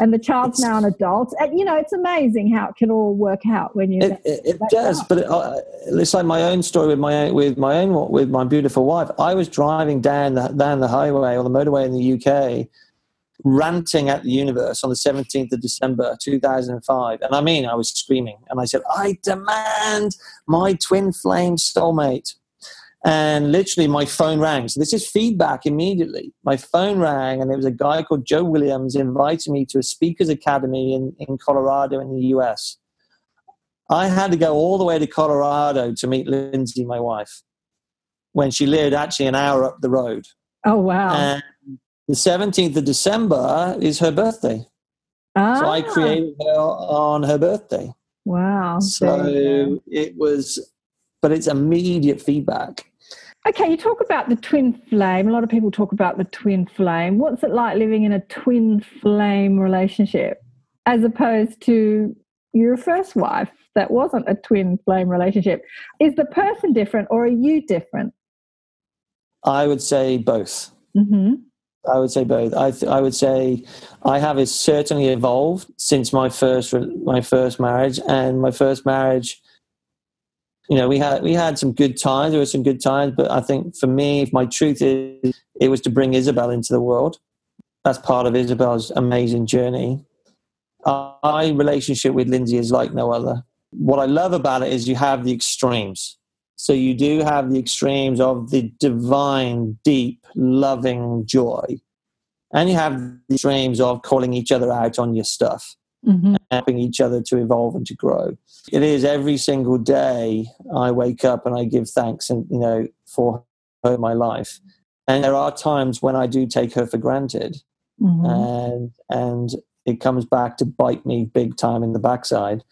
And the child's now an adult. And you know, it's amazing how it can all work out when you. It, it, it does, but it, uh, it's like my own story with my own, with my own with my beautiful wife. I was driving down the down the highway or the motorway in the UK, ranting at the universe on the seventeenth of December two thousand and five, and I mean I was screaming, and I said, "I demand my twin flame soulmate." And literally, my phone rang. So this is feedback immediately. My phone rang, and there was a guy called Joe Williams inviting me to a speakers academy in, in Colorado in the US. I had to go all the way to Colorado to meet Lindsay, my wife, when she lived actually an hour up the road. oh wow! And the 17th of December is her birthday. So I Ah, created her on her birthday. Wow. So it was, but it's immediate feedback. Okay, you talk about the twin flame. A lot of people talk about the twin flame. What's it like living in a twin flame relationship as opposed to your first wife that wasn't a twin flame relationship? Is the person different or are you different? I would say both. hmm I would say both. I th- I would say I have is certainly evolved since my first re- my first marriage and my first marriage. You know, we had we had some good times. There were some good times, but I think for me, if my truth is, it was to bring Isabel into the world. That's part of Isabel's amazing journey. My relationship with Lindsay is like no other. What I love about it is you have the extremes. So you do have the extremes of the divine, deep, loving joy. And you have the extremes of calling each other out on your stuff, hmm helping each other to evolve and to grow. It is every single day I wake up and I give thanks and you know for her my life. And there are times when I do take her for granted hmm and and it comes back to bite me big time in the backside.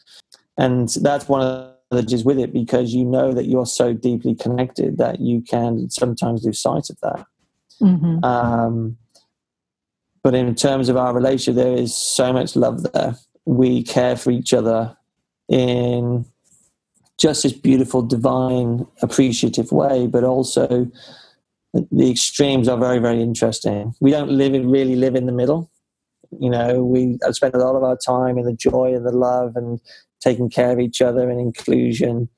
And that's one of the challenges with it because you know that you're so deeply connected that you can sometimes lose sight of that. hmm Um, but in terms of our relationship, there is so much love there. We care for each other in just this beautiful, divine, appreciative way, but also the extremes are very, very interesting. We don't live in, really live in the middle. You know, we spend a lot of our time in the joy and the love and taking care of each other and inclusion.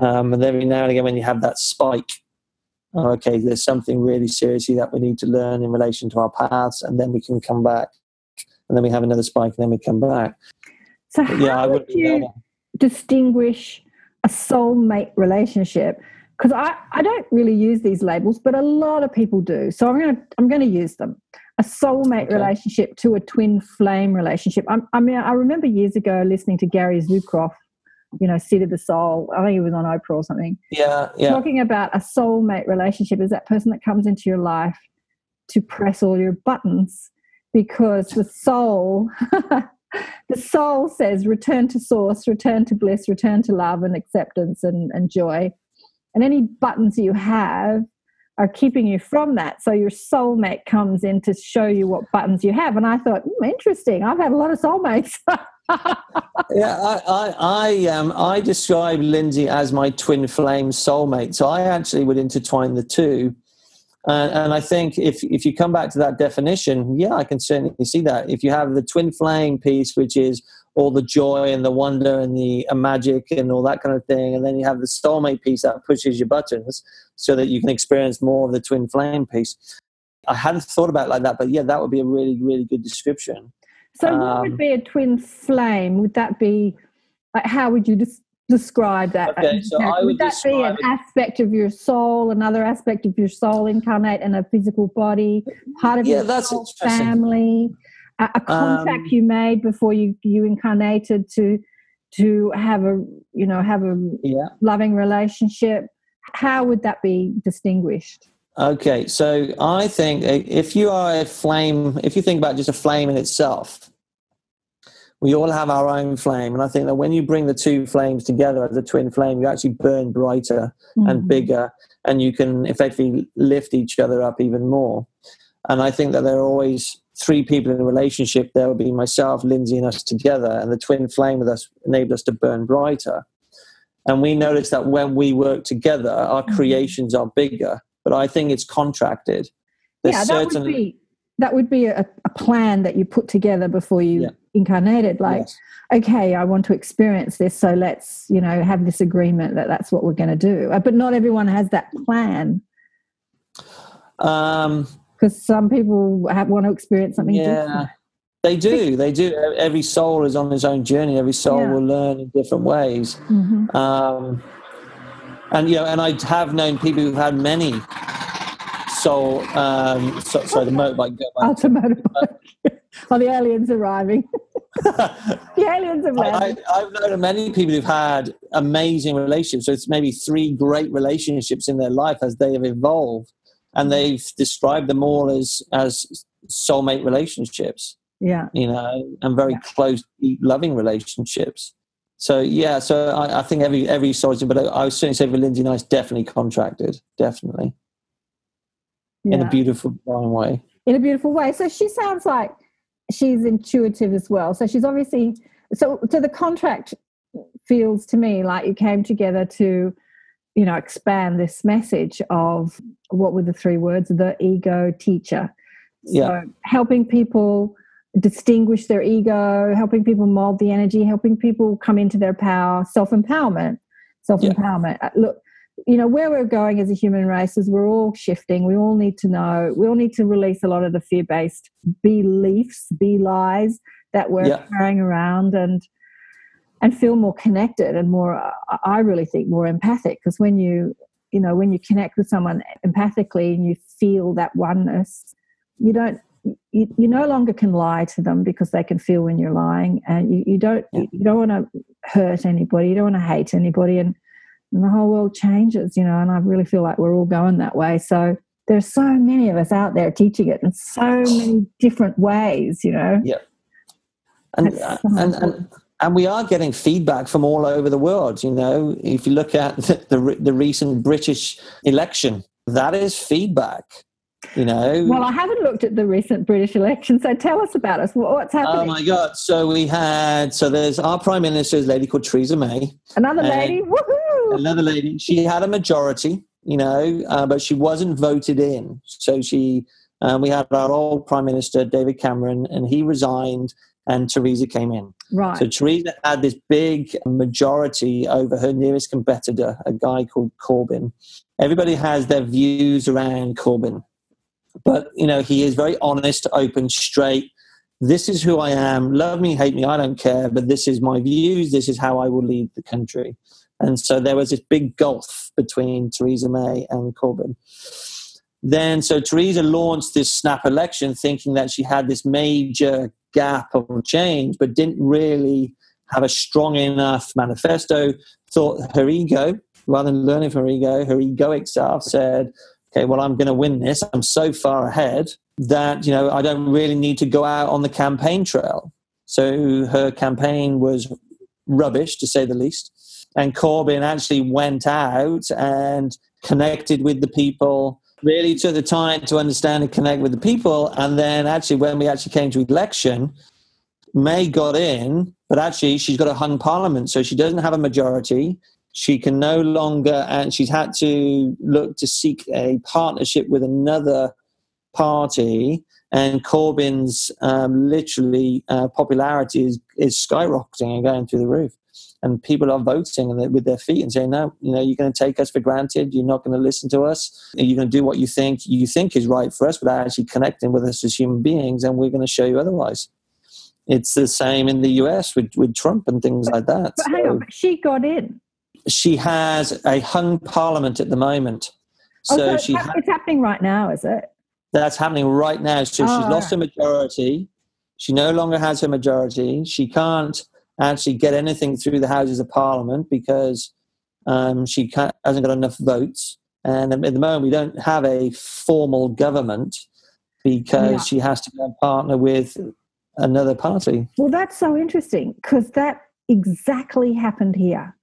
Um, and every now and again, when you have that spike, Oh, okay, there's something really seriously that we need to learn in relation to our paths, and then we can come back. And then we have another spike, and then we come back. So, But how yeah, would you distinguish a soulmate relationship because I, I don't really use these labels, but a lot of people do. So I'm gonna I'm gonna use them. A soulmate Okay. relationship to a twin flame relationship. I'm, I mean, I remember years ago listening to Gary Zukav, you know, Seat of the Soul. I think he was on Oprah or something, Yeah, yeah. talking about a soulmate relationship is that person that comes into your life to press all your buttons? Because the soul the soul says return to source return to bliss return to love and acceptance and, and joy. And any buttons you have are keeping you from that. So your soulmate comes in to show you what buttons you have. And i thought hmm, interesting. I've had a lot of soulmates Yeah, I, I, I, um, I describe Lindsay as my twin flame soulmate. So I actually would intertwine the two. And, and I think if, if you come back to that definition, yeah, I can certainly see that. If you have the twin flame piece, which is all the joy and the wonder and the uh, magic and all that kind of thing, and then you have the soulmate piece that pushes your buttons so that you can experience more of the twin flame piece. I hadn't thought about like that, but yeah, that would be a really, really good description. So, what Um, would be a twin flame? Would that be like how would you des- describe that? Okay, so I would that be an describe aspect of your soul, another aspect of your soul incarnate in a physical body, part of Yeah, your that's soul family, a, a contract Um, you made before you you incarnated to to have a you know have a Yeah. loving relationship. How would that be distinguished? Okay, so I think if you are a flame, if you think about just a flame in itself, we all have our own flame. And I think that when you bring the two flames together as a twin flame, you actually burn brighter and Mhm. bigger, and you can effectively lift each other up even more. And I think that there are always three people in a relationship. There will be myself, Lindsay, and us together, and the twin flame with us enable us to burn brighter. And we notice that when we work together, our Mhm. creations are bigger. But I think it's contracted. There's yeah, that certain would be that would be a, a plan that you put together before you Yeah. Incarnated. Like, Yes. okay, I want to experience this, so let's you know have this agreement that that's what we're going to do. Uh, But not everyone has that plan Um, because some people have, want to experience something yeah, different. they do. They do. Every soul is on its own journey. Every soul Yeah. will learn in different ways. Mhm. Um, and you know, and I have known people who've had many soul. Um, so, sorry, the motorbike. Go back. Ultimate. oh, the aliens arriving. the aliens have I, I, I've known many people who've had amazing relationships. So it's maybe three great relationships in their life as they have evolved, and mm. they've described them all as as soulmate relationships. yeah. You know, and very Yeah. close, deep, loving relationships. So yeah, so I, I think every every soul, but I, I would certainly say for Lindsay it's definitely contracted, definitely in a beautiful, way. in a beautiful way. So she sounds like she's intuitive as well. So she's obviously so so the contract feels to me like you came together to you know expand this message of what were the three words the ego teacher so Yeah. helping people distinguish their ego helping people mold the energy helping people come into their power self-empowerment self-empowerment Uh, look you know where we're going as a human race is we're all shifting we all need to know we all need to release a lot of the fear-based beliefs be lies that we're Yeah. carrying around and and feel more connected and more i really think more empathic because when you you know when you connect with someone empathically and you feel that oneness you don't you, you no longer can lie to them because they can feel when you're lying and you, you don't Yeah. you don't want to hurt anybody you don't want to hate anybody and, and the whole world changes you know and i really feel like we're all going that way so there's so many of us out there teaching it in so many different ways you know and so and, and and we are getting feedback from all over the world. You know, if you look at the the, the recent British election, that is feedback. You know, well i haven't looked at the recent british election so tell us about us what's happening? oh my God! So we had so there's our prime minister is a lady called Theresa May. another lady Woohoo! Another lady, she had a majority, you know, uh, but she wasn't voted in. So she, uh, we had our old prime minister David Cameron, and he resigned, and Theresa came in. right So Theresa had this big majority over her nearest competitor, a guy called Corbyn. Everybody has their views around Corbyn, but you know he is very honest, open, straight. This is who I am. Love me, hate me, I don't care. But this is my views. This is how I will lead the country. And so there was this big gulf between Theresa May and Corbyn. Then, so Theresa launched this snap election thinking that she had this major gap of change, but didn't really have a strong enough manifesto. Thought her ego, rather than learning from her ego, her egoic self said, okay, well, I'm going to win this. I'm so far ahead that, you know, I don't really need to go out on the campaign trail. So her campaign was rubbish, to say the least. And Corbyn actually went out and connected with the people, really took the time to understand and connect with the people. And then actually, when we actually came to election, May got in, but actually she's got a hung parliament, so she doesn't have a majority. She can no longer, and she's had to look to seek a partnership with another party. And Corbyn's um, literally uh, popularity is, is skyrocketing and going through the roof. And people are voting with their feet and saying, "No, you know, you're going to take us for granted. You're not going to listen to us. You're going to do what you think you think is right for us, without actually connecting with us as human beings. And we're going to show you otherwise." It's the same in the US with, with Trump and things like that. But hang on, she got in. She has a hung parliament at the moment. So, oh, so she it's, it's happening right now, is it? That's happening right now. So Oh, she's lost her majority. She no longer has her majority. She can't actually get anything through the Houses of Parliament because um, she hasn't got enough votes. And at the moment, we don't have a formal government because Yeah. she has to go and partner with another party. Well, that's so interesting because that exactly happened here.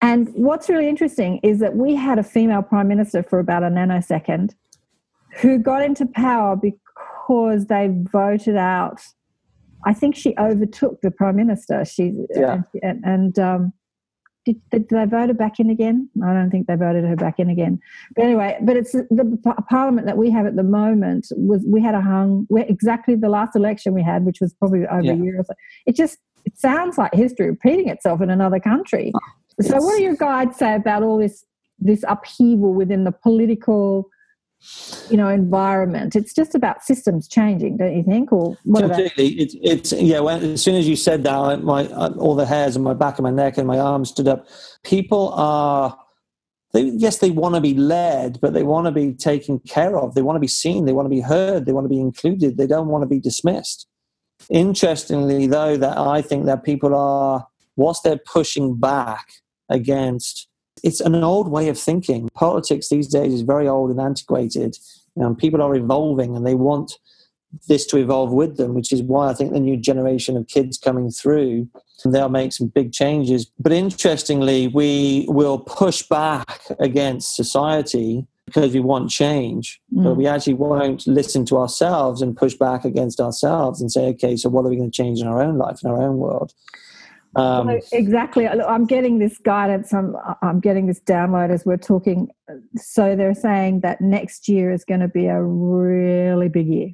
And what's really interesting is that we had a female prime minister for about a nanosecond who got into power because they voted out. I think she overtook the prime minister. She Yeah. and, and um, did, did they vote her back in again? I don't think they voted her back in again. But anyway, but it's the parliament that we have at the moment was we had a hung exactly the last election we had, which was probably over Yeah. a year or so. It just it sounds like history repeating itself in another country. Oh, so, what do your guides say about all this this upheaval within the political, you know, environment? It's just about systems changing, don't you think? Or what about? Completely. It's, it's yeah. When, as soon as you said that, I- my all the hairs on my back of my neck and my arms stood up. People are, they, yes, they want to be led, but they want to be taken care of. They want to be seen. They want to be heard. They want to be included. They don't want to be dismissed. Interestingly, though, that I think that people are, whilst they're pushing back against, it's an old way of thinking. Politics these days is very old and antiquated. Um, people are evolving and they want this to evolve with them, which is why I think the new generation of kids coming through, they'll make some big changes. But interestingly, we will push back against society because we want change, but Mm. we actually won't listen to ourselves and push back against ourselves and say, okay, so what are we going to change in our own life, in our own world? Um, Well, exactly. I'm getting this guidance. I'm, I'm getting this download as we're talking. So they're saying that next year is going to be a really big year.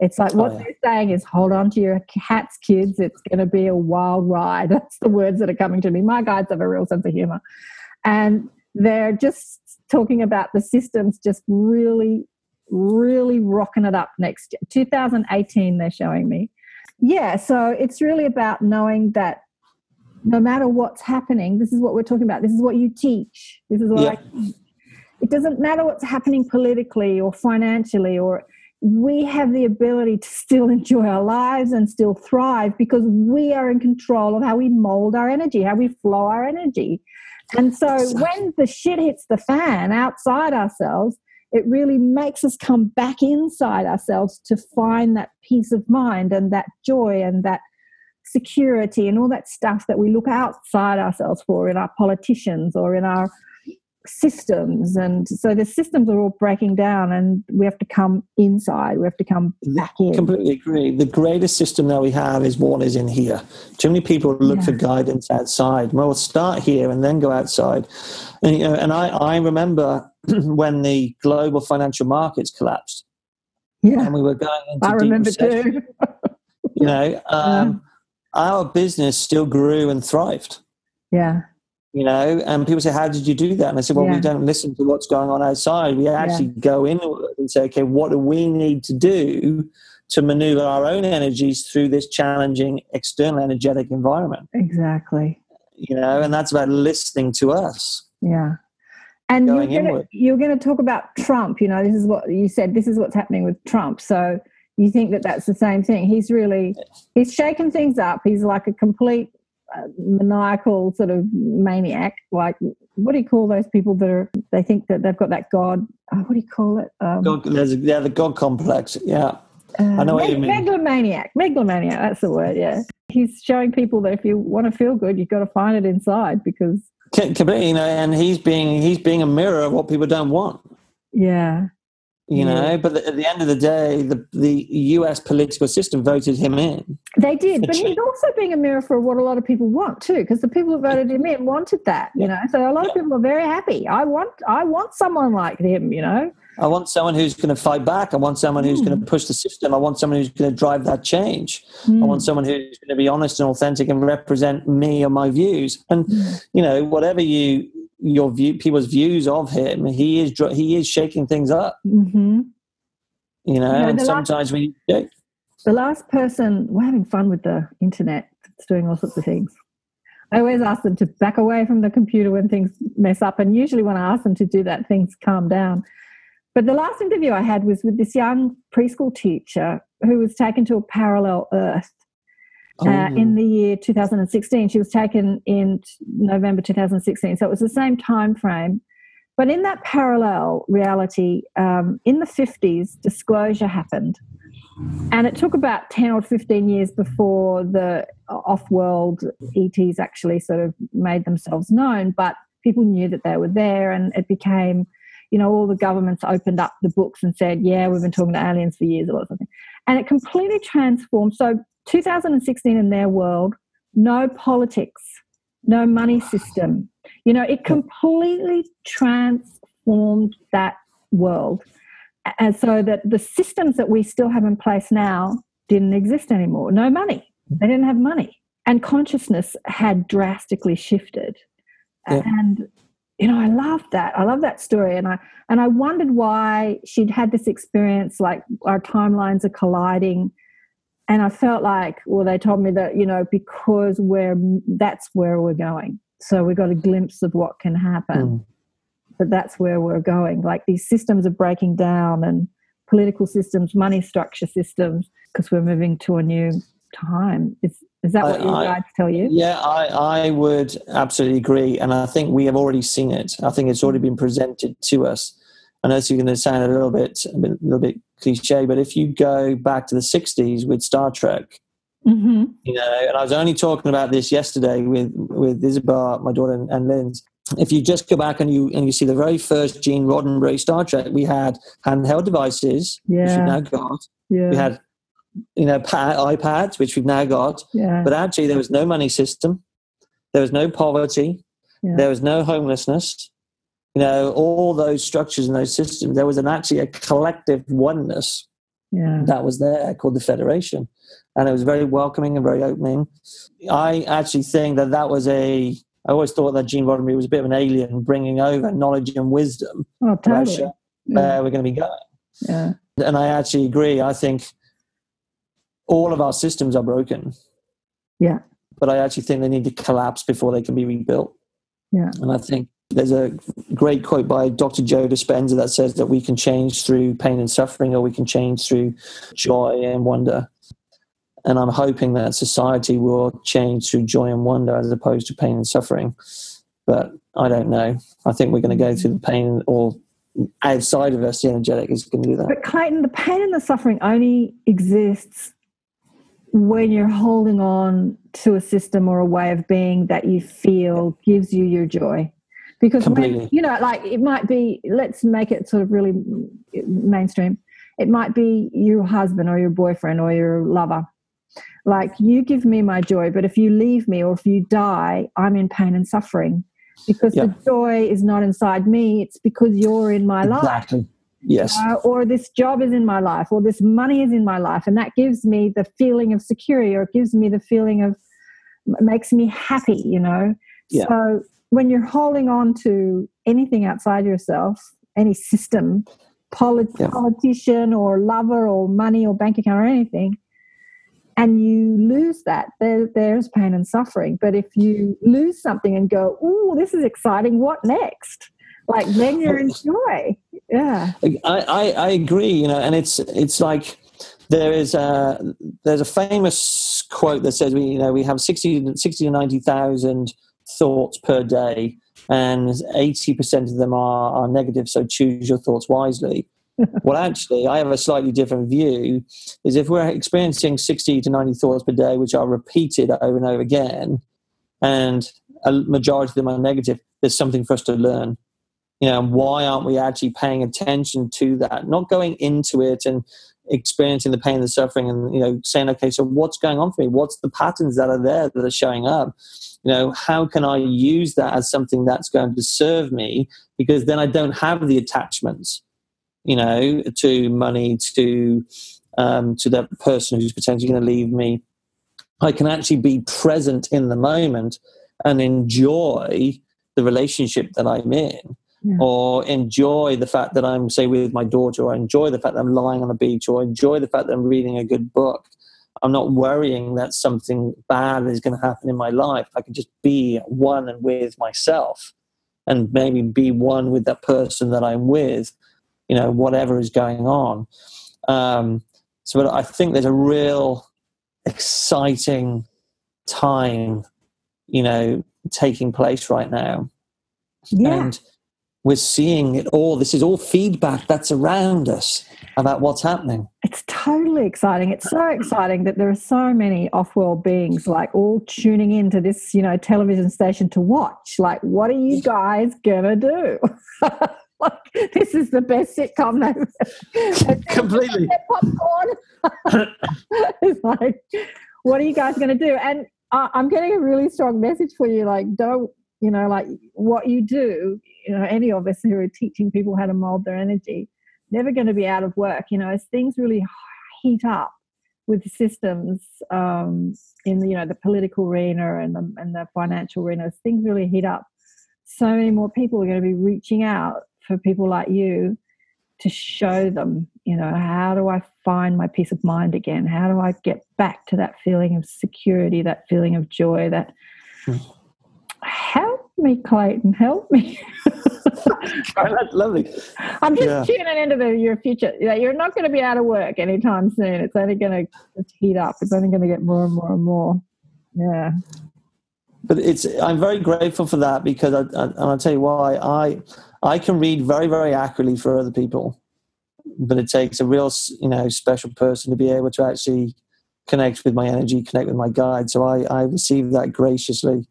It's like what Oh, yeah. they're saying is hold on to your hats, kids. It's going to be a wild ride. That's the words that are coming to me. My guides have a real sense of humor. And they're just talking about the systems just really, really rocking it up next year. 2018, they're showing me. Yeah, so it's really about knowing that no matter what's happening, this is what we're talking about. This is what you teach. This is what Yeah. I teach. It doesn't matter what's happening politically or financially, or we have the ability to still enjoy our lives and still thrive because we are in control of how we mold our energy, how we flow our energy. And so when the shit hits the fan outside ourselves, it really makes us come back inside ourselves to find that peace of mind and that joy and that security and all that stuff that we look outside ourselves for in our politicians or in our systems and so the systems are all breaking down and we have to come inside we have to come back in Completely agree. The greatest system that we have is what is in here. Too many people look for guidance outside. Well, start here and then go outside. And, you know, and I, I remember when the global financial markets collapsed yeah and we were going into i remember recession, too You know, um, our business still grew and thrived. yeah You know, and people say, "How did you do that?" And I said, "Well, Yeah. we don't listen to what's going on outside. We actually go in and say, okay, what do we need to do to maneuver our own energies through this challenging external energetic environment?" exactly you know, and that's about listening to us. Yeah. And you're Going gonna, you're going to talk about Trump. You know, this is what you said. This is what's happening with Trump. So you think that that's the same thing? He's really he's shaken things up. He's like a complete maniacal sort of maniac. Like what do you call those people that are? They think that they've got that God. Oh, what do you call it? Um, God, there's a, yeah, the God complex. Yeah. uh, know what you mean. Megalomaniac. Megalomaniac. That's the word. Yeah. He's showing people that if you want to feel good, you've got to find it inside because completely, you know, and he's being he's being a mirror of what people don't want. yeah, You know, but at the end of the day, the the U.S. political system voted him in. They did, but he's also being a mirror for what a lot of people want too, because the people who voted him in wanted that, you know. So a lot of people are very happy. I want, I want someone like him, you know. I want someone who's going to fight back. I want someone who's Hmm. going to push the system. I want someone who's going to drive that change. I Hmm. want someone who's going to be honest and authentic and represent me and my views. And Hmm. you know, whatever you your view, people's views of him, he is he is shaking things up. hmm You know, Yeah, and the last- sometimes we shake. The last person, we're having fun with the internet. It's doing all sorts of things. I always ask them to back away from the computer when things mess up, and usually when I ask them to do that, things calm down. But the last interview I had was with this young preschool teacher who was taken to a parallel Earth uh, Oh. in the year 2016. She was taken in November 2016, so it was the same time frame. But in that parallel reality, um, in the 50s, disclosure happened. And it took about 10 or 15 years before the off world ETs actually sort of made themselves known. But people knew that they were there, and it became, you know, all the governments opened up the books and said, yeah, we've been talking to aliens for years, or something. And it completely transformed. So 2016 in their world, no politics, no money system. You know, it completely transformed that world. And so that the systems that we still have in place now didn't exist anymore. No money. Mm-hmm. They didn't have money. And consciousness had drastically shifted. Yeah. And you know, I love that. I love that story. And I and I wondered why she'd had this experience like our timelines are colliding and I felt like, well, they told me that you know because we're that's where we're going. So we got a glimpse of what can happen, Mm. but that's where we're going. Like these systems are breaking down, and political systems, money structure systems, because we're moving to a new time. Is is that I- what your I- guides tell you? Yeah, I, I would absolutely agree. And I think we have already seen it. I think it's already been presented to us. I know it's going to sound a little bit a little bit cliche, but if you go back to the 60s with Star Trek, Mm-hmm. you know, and I was only talking about this yesterday with, with Isabel, my daughter, and, and Lynn's. If you just go back and you and you see the very first Gene Roddenberry Star Trek, we had handheld devices, which we've now got. Yeah. We had, you know, pa- iPads, which we've now got. yeah. But actually, there was no money system. There was no poverty. Yeah. There was no homelessness. You know, all those structures and those systems. There was an actually a collective oneness yeah. that was there called the Federation, and it was very welcoming and very opening. I actually think that that was a. I always thought that Gene Roddenberry was a bit of an alien, bringing over knowledge and wisdom Oh, totally. Yeah. where we're going to be going. yeah. And I actually agree. I think all of our systems are broken. Yeah. But I actually think they need to collapse before they can be rebuilt. Yeah. And I think there's a great quote by Dr. Joe Dispenza that says that we can change through pain and suffering or we can change through joy and wonder. And I'm hoping that society will change through joy and wonder as opposed to pain and suffering. But I don't know. I think we're going to go through the pain or outside of us, the energetic is going to do that. But Clayton, the pain and the suffering only exists when you're holding on to a system or a way of being that you feel gives you your joy. Because when, you know, like it might be, let's make it sort of really mainstream. It might be your husband or your boyfriend or your lover. Like you give me my joy, but if you leave me or if you die, I'm in pain and suffering because Yeah. the joy is not inside me. It's because you're in my life Exactly. Yes. uh, or this job is in my life, or this money is in my life, and that gives me the feeling of security, or it gives me the feeling of makes me happy, you know. Yeah. So when you're holding on to anything outside yourself, any system, polit- Yeah. politician or lover or money or bank account or anything, and you lose that, there, there's pain and suffering. But if you lose something and go, "Oh, this is exciting. What next?" Like then you're in joy. Yeah. I, I, I agree, you know, and it's it's like there is a there's a famous quote that says we you know we have 60, 60 to ninety thousand thoughts per day, and eighty percent of them are, are negative. So choose your thoughts wisely. well, actually, I have a slightly different view. Is if we're experiencing sixty to ninety thoughts per day, which are repeated over and over again, and a majority of them are negative, there's something for us to learn you know why aren't we actually paying attention to that? Not going into it and experiencing the pain and the suffering and you know saying okay so what's going on for me? What's the patterns that are there that are showing up? You know how can i use that as something that's going to serve me? Because then i don't have the attachments you know to money to um, to that person who's potentially going to leave me. I can actually be present in the moment and enjoy the relationship that i'm in yeah. or enjoy the fact that I'm, say, with my daughter, or enjoy the fact that I'm lying on a beach, or enjoy the fact that I'm reading a good book. I'm not worrying that something bad is going to happen in my life. I can just be one and with myself and maybe be one with that person that I'm with, you know, whatever is going on. Um, so I think there's a real exciting time, you know, taking place right now. Yeah. And we're seeing it all. This is all feedback that's around us about what's happening. It's totally exciting. It's so exciting that there are so many off-world beings like all tuning into this, you know, television station to watch. Like, what are you guys gonna do? like, this is the best sitcom they've completely popcorn. it's like, what are you guys gonna do? And uh, I'm getting a really strong message for you. Like, don't you know, like what you do, you know, any of us who are teaching people how to mold their energy, never going to be out of work. You know, as things really heat up with systems um, in the, you know, the political arena and the, and the financial arena, as things really heat up, so many more people are going to be reaching out for people like you to show them, you know, how do I find my peace of mind again? How do I get back to that feeling of security, that feeling of joy, that hmm me, Clayton, help me. oh, that's lovely. I'm just yeah. tuning into the, your future. You're not going to be out of work anytime soon. It's only going to heat up. It's only going to get more and more and more. Yeah. But it's. I'm very grateful for that because, I, I, and I'll tell you why. I I can read very very accurately for other people, but it takes a real you know special person to be able to actually connect with my energy, connect with my guide. So I, I received that graciously,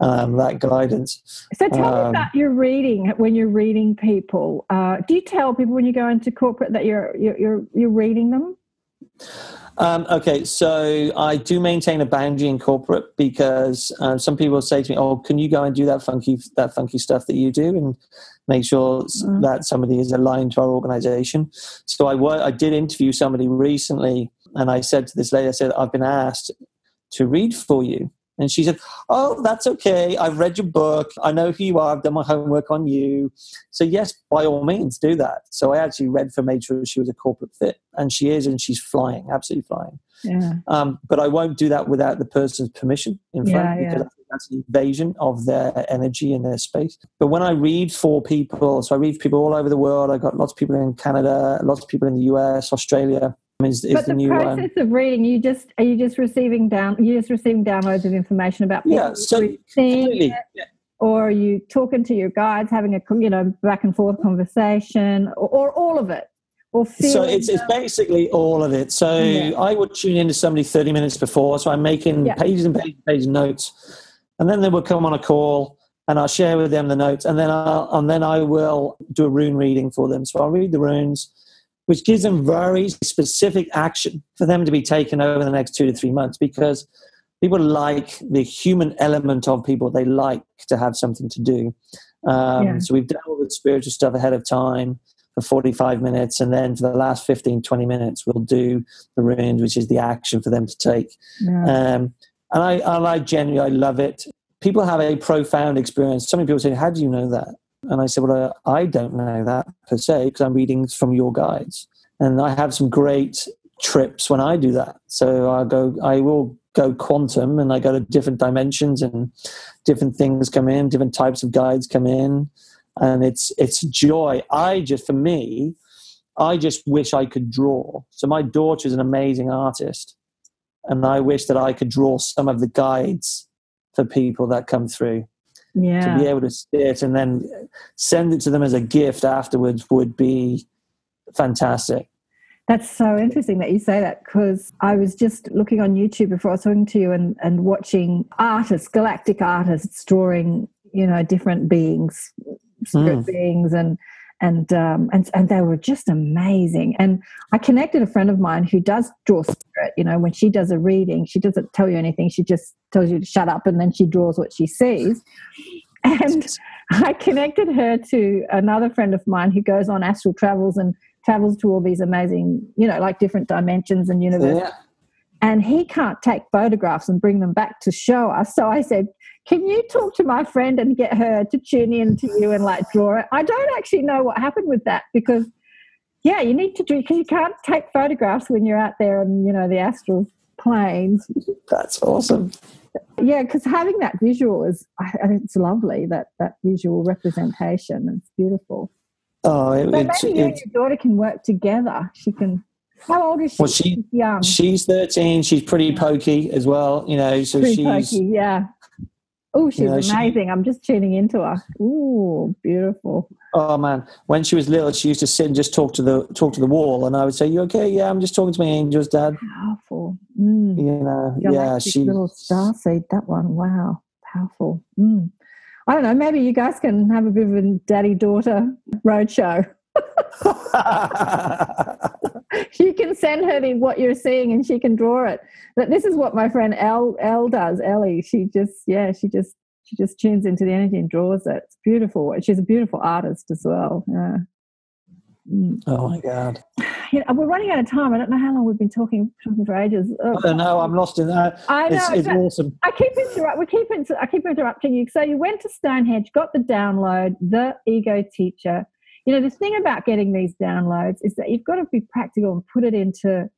um, that guidance. So tell um, me about your reading when you're reading people. Uh, do you tell people when you go into corporate that you're you're you're, you're reading them? Um, okay, so I do maintain a boundary in corporate because um, some people say to me, "Oh, can you go and do that funky that funky stuff that you do?" and make sure mm. that somebody is aligned to our organization. So I, I did interview somebody recently and I said to this lady, I said, I've been asked to read for you. And she said, Oh, that's okay. I've read your book. I know who you are. I've done my homework on you. So, yes, by all means, do that. So, I actually read for, made sure she was a corporate fit. And she is, and she's flying, absolutely flying. Yeah. Um, but I won't do that without the person's permission in front yeah, because yeah. that's an invasion of their energy and their space. But when I read for people, so I read people all over the world. I've got lots of people in Canada, lots of people in the US, Australia, is, is but the, the um, process one. of reading, you just are you just receiving down you just receiving downloads of information about people yeah, so completely. Yeah. or are you talking to your guides, having a you know back and forth conversation, or, or all of it? Or so it's, it's basically all of it. So yeah. I would tune into somebody 30 minutes before, so I'm making yeah. pages and pages and pages of notes, and then they will come on a call, and I'll share with them the notes, and then I'll and then I will do a rune reading for them. So I'll read the runes which gives them very specific action for them to be taken over the next two to three months because people like the human element of people. They like to have something to do. Um, yeah. So we've done all the spiritual stuff ahead of time for 45 minutes. And then for the last 15, 20 minutes, we'll do the runes, which is the action for them to take. Yeah. Um, and I, and I genuinely, I love it. People have a profound experience. So many people say, how do you know that? And I said, Well, uh, I don't know that per se because I'm reading from your guides. And I have some great trips when I do that. So I go, I will go quantum, and I go to different dimensions, and different things come in, different types of guides come in, and it's it's joy. I just, for me, I just wish I could draw. So my daughter is an amazing artist, and I wish that I could draw some of the guides for people that come through Yeah. to be able to see it and then send it to them as a gift afterwards would be fantastic. That's so interesting that you say that because I was just looking on YouTube before I was talking to you and, and watching artists, galactic artists drawing, you know, different beings, spirit Mm. beings and and um and and they were just amazing. And I connected a friend of mine who does draw spirit, you know, when she does a reading, she doesn't tell you anything, she just tells you to shut up and then she draws what she sees. And I connected her to another friend of mine who goes on astral travels and travels to all these amazing, you know, like different dimensions and universes. Yeah. And he can't take photographs and bring them back to show us. So I said, Can you talk to my friend and get her to tune in to you and like draw it? I don't actually know what happened with that because, yeah, you need to do, you can't take photographs when you're out there on, you know, the astral planes. That's awesome. Yeah, because having that visual is, I it's lovely, that, that visual representation. It's beautiful. Oh, it, So it's, maybe you and your daughter can work together. She can. How old is she? Well, she- She's young. she's 13. She's pretty pokey as well, you know, so Pretty she's, pokey, yeah. Oh, she's know, she- amazing. I'm just tuning into her. Ooh, beautiful. oh man, when she was little, she used to sit and just talk to the, talk to the wall. And I would say, you okay? Yeah, I'm just talking to my angels, dad. Powerful. Mm. You know, yeah, she, little star seed. That one. Wow, powerful. Mm. I don't know. Maybe you guys can have a bit of a daddy daughter roadshow. you can send her the, what you're seeing, and she can draw it. But this is what my friend Elle Elle does. Ellie, she just yeah, she just she just tunes into the energy and draws it. It's beautiful. She's a beautiful artist as well. Yeah. Mm. oh my God. You know, we're running out of time. I don't know how long we've been talking talking for ages. Oh, I don't know. I'm lost in that. I know. It's, it's awesome. I keep interrupt. We keep inter- I keep interrupting you. So you went to Stonehenge, got the download, the ego teacher. You know, the thing about getting these downloads is that you've got to be practical and put it into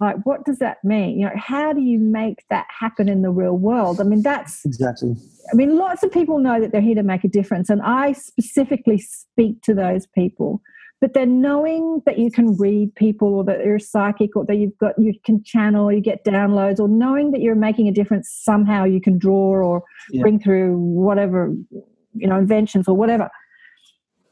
like what does that mean? You know, how do you make that happen in the real world? I mean, that's Exactly. I mean, lots of people know that they're here to make a difference, and I specifically speak to those people. But then knowing that you can read people, or that you're psychic, or that you've got you can channel, you get downloads, or knowing that you're making a difference somehow, you can draw or Yeah. bring through whatever you know inventions or whatever.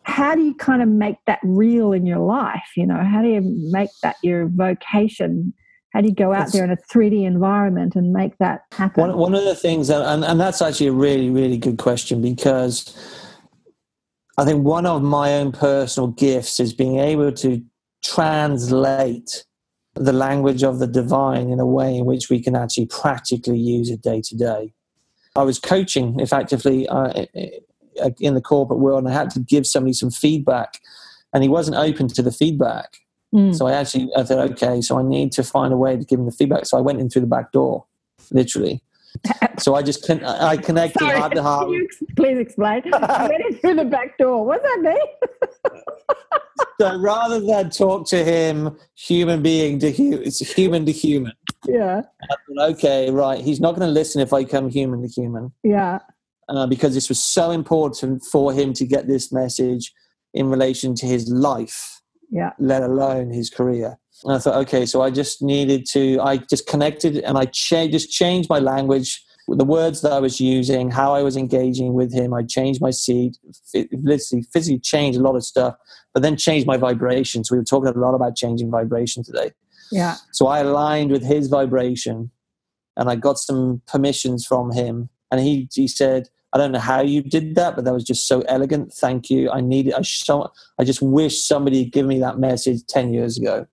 How do you kind of make that real in your life? You know, how do you make that your vocation? How do you go out It's- there in a 3D environment and make that happen? One, one of the things, and, and that's actually a really, really good question because I think one of my own personal gifts is being able to translate the language of the divine in a way in which we can actually practically use it day to day. I was coaching effectively uh, in the corporate world and I had to give somebody some feedback and he wasn't open to the feedback. Mm. So I actually I thought, okay, so I need to find a way to give him the feedback. So I went in through the back door, literally. so I just con- I connected Sorry, heart to heart. Can you ex- please explain? I went in through the back door. What's that mean? So rather than talk to him human being to human, it's human to human. yeah, I thought, okay, right. He's not going to listen if I come human to human yeah, uh, because this was so important for him to get this message in relation to his life. yeah. let alone his career. And I thought, okay, so I just needed to, I just connected and I cha- just changed my language, the words that I was using, how I was engaging with him. I changed my seat, literally physically changed a lot of stuff, but then changed my vibration. So we were talking a lot about changing vibration today. Yeah, So I aligned with his vibration and I got some permissions from him. And he, he said, I don't know how you did that, but that was just so elegant. Thank you. I needed, I, so, I just wish somebody had given me that message 10 years ago.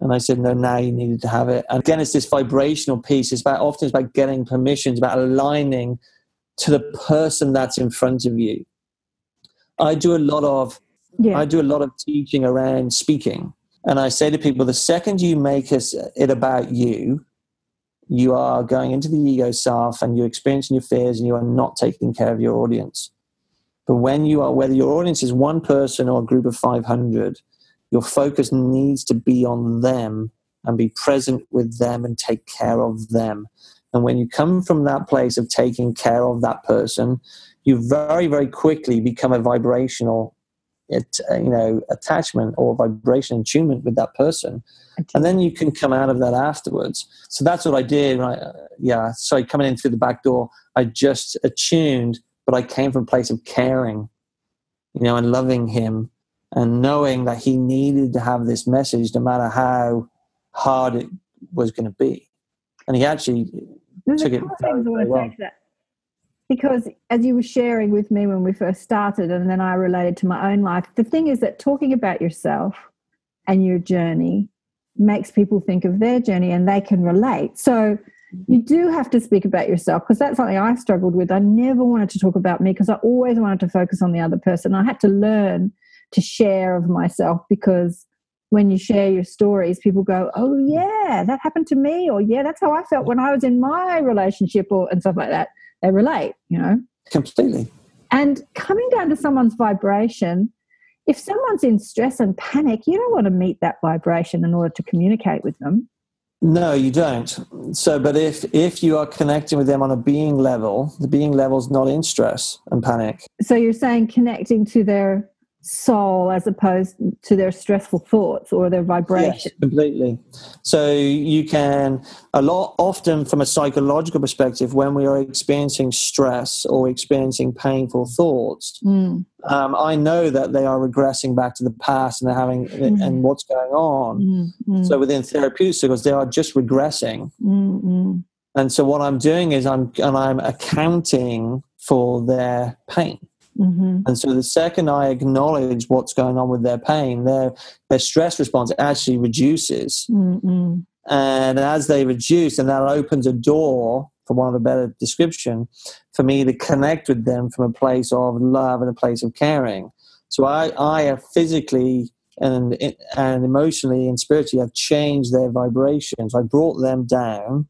And I said, no, now you needed to have it. And again, it's this vibrational piece. It's about often it's about getting permissions, about aligning to the person that's in front of you. I do a lot of yeah, I do a lot of teaching around speaking. And I say to people, the second you make it about you, you are going into the ego self and you're experiencing your fears and you are not taking care of your audience. But when you are, whether your audience is one person or a group of 500, your focus needs to be on them and be present with them and take care of them. And when you come from that place of taking care of that person, you very, very quickly become a vibrational it, uh, you know, attachment or vibration attunement with that person. And then you can come out of that afterwards. So that's what I did. When I, uh, yeah, so coming in through the back door, I just attuned, but I came from a place of caring, you know, and loving him and knowing that he needed to have this message no matter how hard it was going to be. And he actually There's took it very, very well. that. Because as you were sharing with me when we first started, and then I related to my own life, the thing is that talking about yourself and your journey makes people think of their journey and they can relate. So you do have to speak about yourself because that's something I struggled with. I never wanted to talk about me because I always wanted to focus on the other person. I had to learn to share of myself because when you share your stories, people go, "Oh yeah, that happened to me," or "Yeah, that's how I felt when I was in my relationship," or and stuff like that. They relate, you know. completely. And coming down to someone's vibration, if someone's in stress and panic, you don't want to meet that vibration in order to communicate with them. No, you don't. So, but if if you are connecting with them on a being level, the being level is not in stress and panic. So you're saying connecting to their soul as opposed to their stressful thoughts or their vibration. Yes, completely. So you can a lot often from a psychological perspective when we are experiencing stress or experiencing painful thoughts, Mm, um, I know that they are regressing back to the past and they're having and what's going on. mm, mm, So within therapeutic circles, they are just regressing. mm, mm. And so what I'm doing is I'm and I'm accounting for their pain. Mhm. And so the second I acknowledge what's going on with their pain, their their stress response actually reduces. Mm, mm. And as they reduce, and that opens a door, for one of a better description, for me to connect with them from a place of love and a place of caring. So I, I have physically and and emotionally and spiritually have changed their vibrations. I brought them down,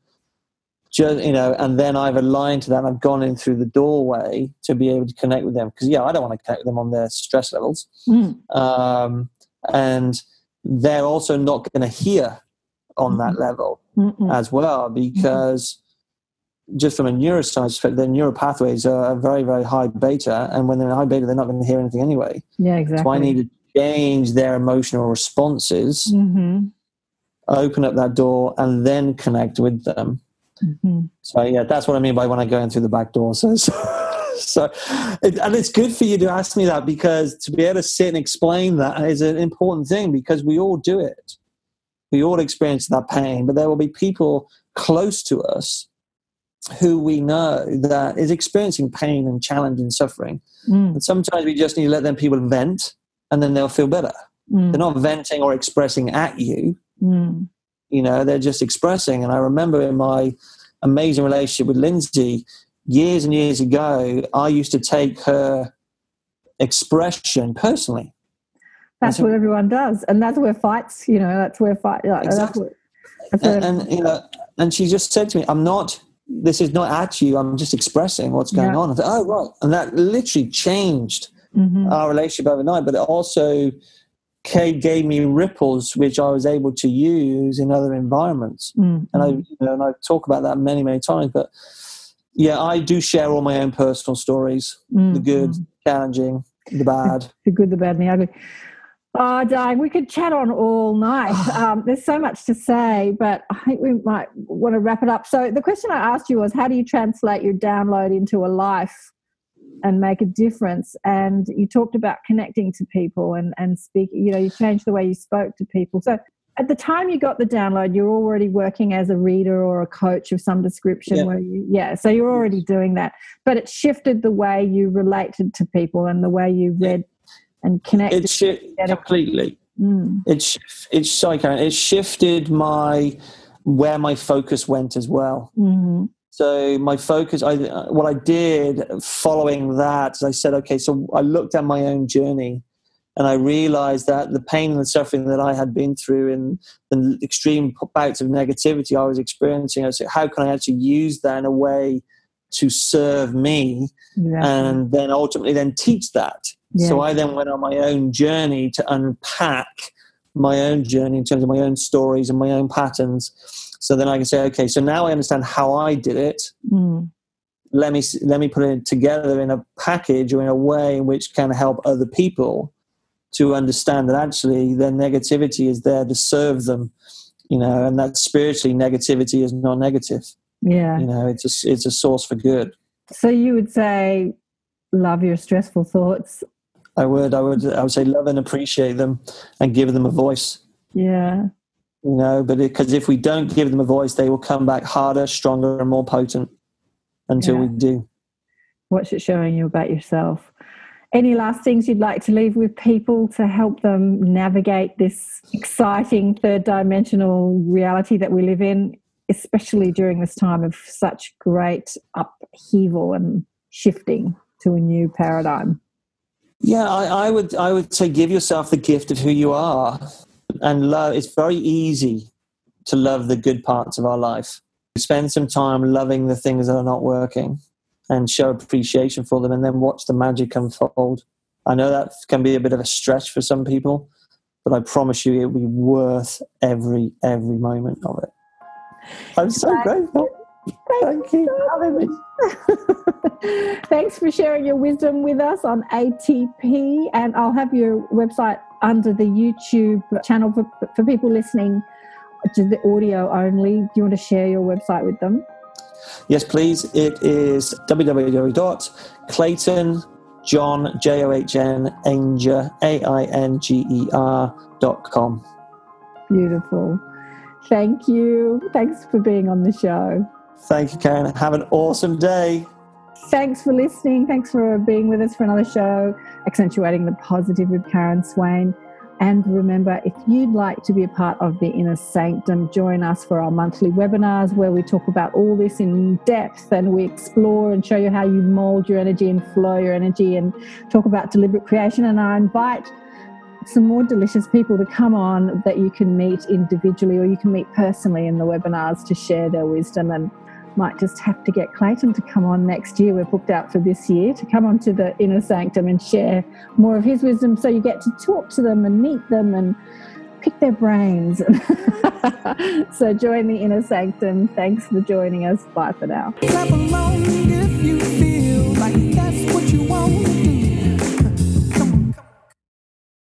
just you know, and then I've aligned to that. And I've gone in through the doorway to be able to connect with them because yeah, I don't want to connect with them on their stress levels Mm. um, and they're also not going to hear on that level Mm-mm. as well because just from a neuroscience perspective, their neural pathways are very, very high beta, and when they're in high beta, they're not going to hear anything anyway. Yeah, exactly. So I need to change their emotional responses, hmm open up that door, and then connect with them. Hmm So yeah, that's what I mean by when I go in through the back door. So, so, so it, and it's good for you to ask me that because to be able to sit and explain that is an important thing because we all do it. We all experience that pain, but there will be people close to us who we know that is experiencing pain and challenge and suffering. Mm. And sometimes we just need to let them people vent, and then they'll feel better. Mm. They're not venting or expressing at you Mm. You know they're just expressing and i remember in my amazing relationship with lindsay years and years ago i used to take her expression personally That's so- what everyone does, and that's where fights. You know, that's where fight. Like, Exactly. That's where, that's and, and you know and she just said to me i'm not this is not at you i'm just expressing what's going Yeah. on I thought, oh right and that literally changed Mhm. our relationship overnight but it also ca- gave me ripples which i was able to use in other environments Mm, and I, you know, and I talk about that many, many times. But yeah, I do share all my own personal stories: Mm, the good, challenging, the bad. the good, the bad, and the ugly. Oh, Di, we could chat on all night. Um, there's so much to say, but I think we might want to wrap it up. So, the question I asked you was how do you translate your download into a life and make a difference? And you talked about connecting to people and, and speak, you know, you changed the way you spoke to people. So, at the time you got the download, you're already working as a reader or a coach of some description. Yeah. Where you, yeah, so you're already doing that, but it shifted the way you related to people and the way you read and connected. It shi completely. Mm, it's sorry, Karen. It shifted my where my focus went as well. mhm, So my focus, I uh, what I did following that, I said, okay, so I looked at my own journey, and I realized that the pain and the suffering that I had been through and the extreme bouts of negativity I was experiencing, I said, how can I actually use that in a way to serve me, exactly. and then ultimately then teach that. Yeah. So I then went on my own journey to unpack my own journey in terms of my own stories and my own patterns. So then I can say, okay, so now I understand how I did it. Mm. Let me let me put it together in a package or in a way in which can help other people to understand that actually their negativity is there to serve them, you know, and that spiritually negativity is not negative. Yeah. You know, it's a, it's a source for good. So you would say, love your stressful thoughts. I would, I would, I would say love and appreciate them and give them a voice. Yeah. You know, but because if we don't give them a voice, they will come back harder, stronger, and more potent until Yeah. we do. What's it showing you about yourself? Any last things you'd like to leave with people to help them navigate this exciting third dimensional reality that we live in, especially during this time of such great upheaval and shifting to a new paradigm? Yeah, I, I would, I would say give yourself the gift of who you are, and love. It's very easy to love the good parts of our life. Spend some time loving the things that are not working, and show appreciation for them, and then watch the magic unfold. I know that can be a bit of a stretch for some people, but I promise you, it'll be worth every every moment of it. I'm so grateful. Thank you having. Thanks for sharing your wisdom with us on ATP. And I'll have your website under the YouTube channel for, for people listening to the audio only. Do you want to share your website with them? Yes, please. It is www.claytonjohn, J O H N, Ainger, A I N G E R dot com. Beautiful. Thank you. Thanks for being on the show. Thank you, Karen. Have an awesome day. Thanks for listening. Thanks for being with us for another show, Accentuating the Positive with Karen Swain. And remember, if you'd like to be a part of the Inner Sanctum, join us for our monthly webinars where we talk about all this in depth and we explore and show you how you mold your energy and flow your energy and talk about deliberate creation. And I invite some more delicious people to come on that you can meet individually or you can meet personally in the webinars to share their wisdom and might just have to get Clayton to come on next year. We're booked out for this year to come on to the inner sanctum and share more of his wisdom so you get to talk to them and meet them and pick their brains. so join the inner sanctum. Thanks for joining us. Bye for now.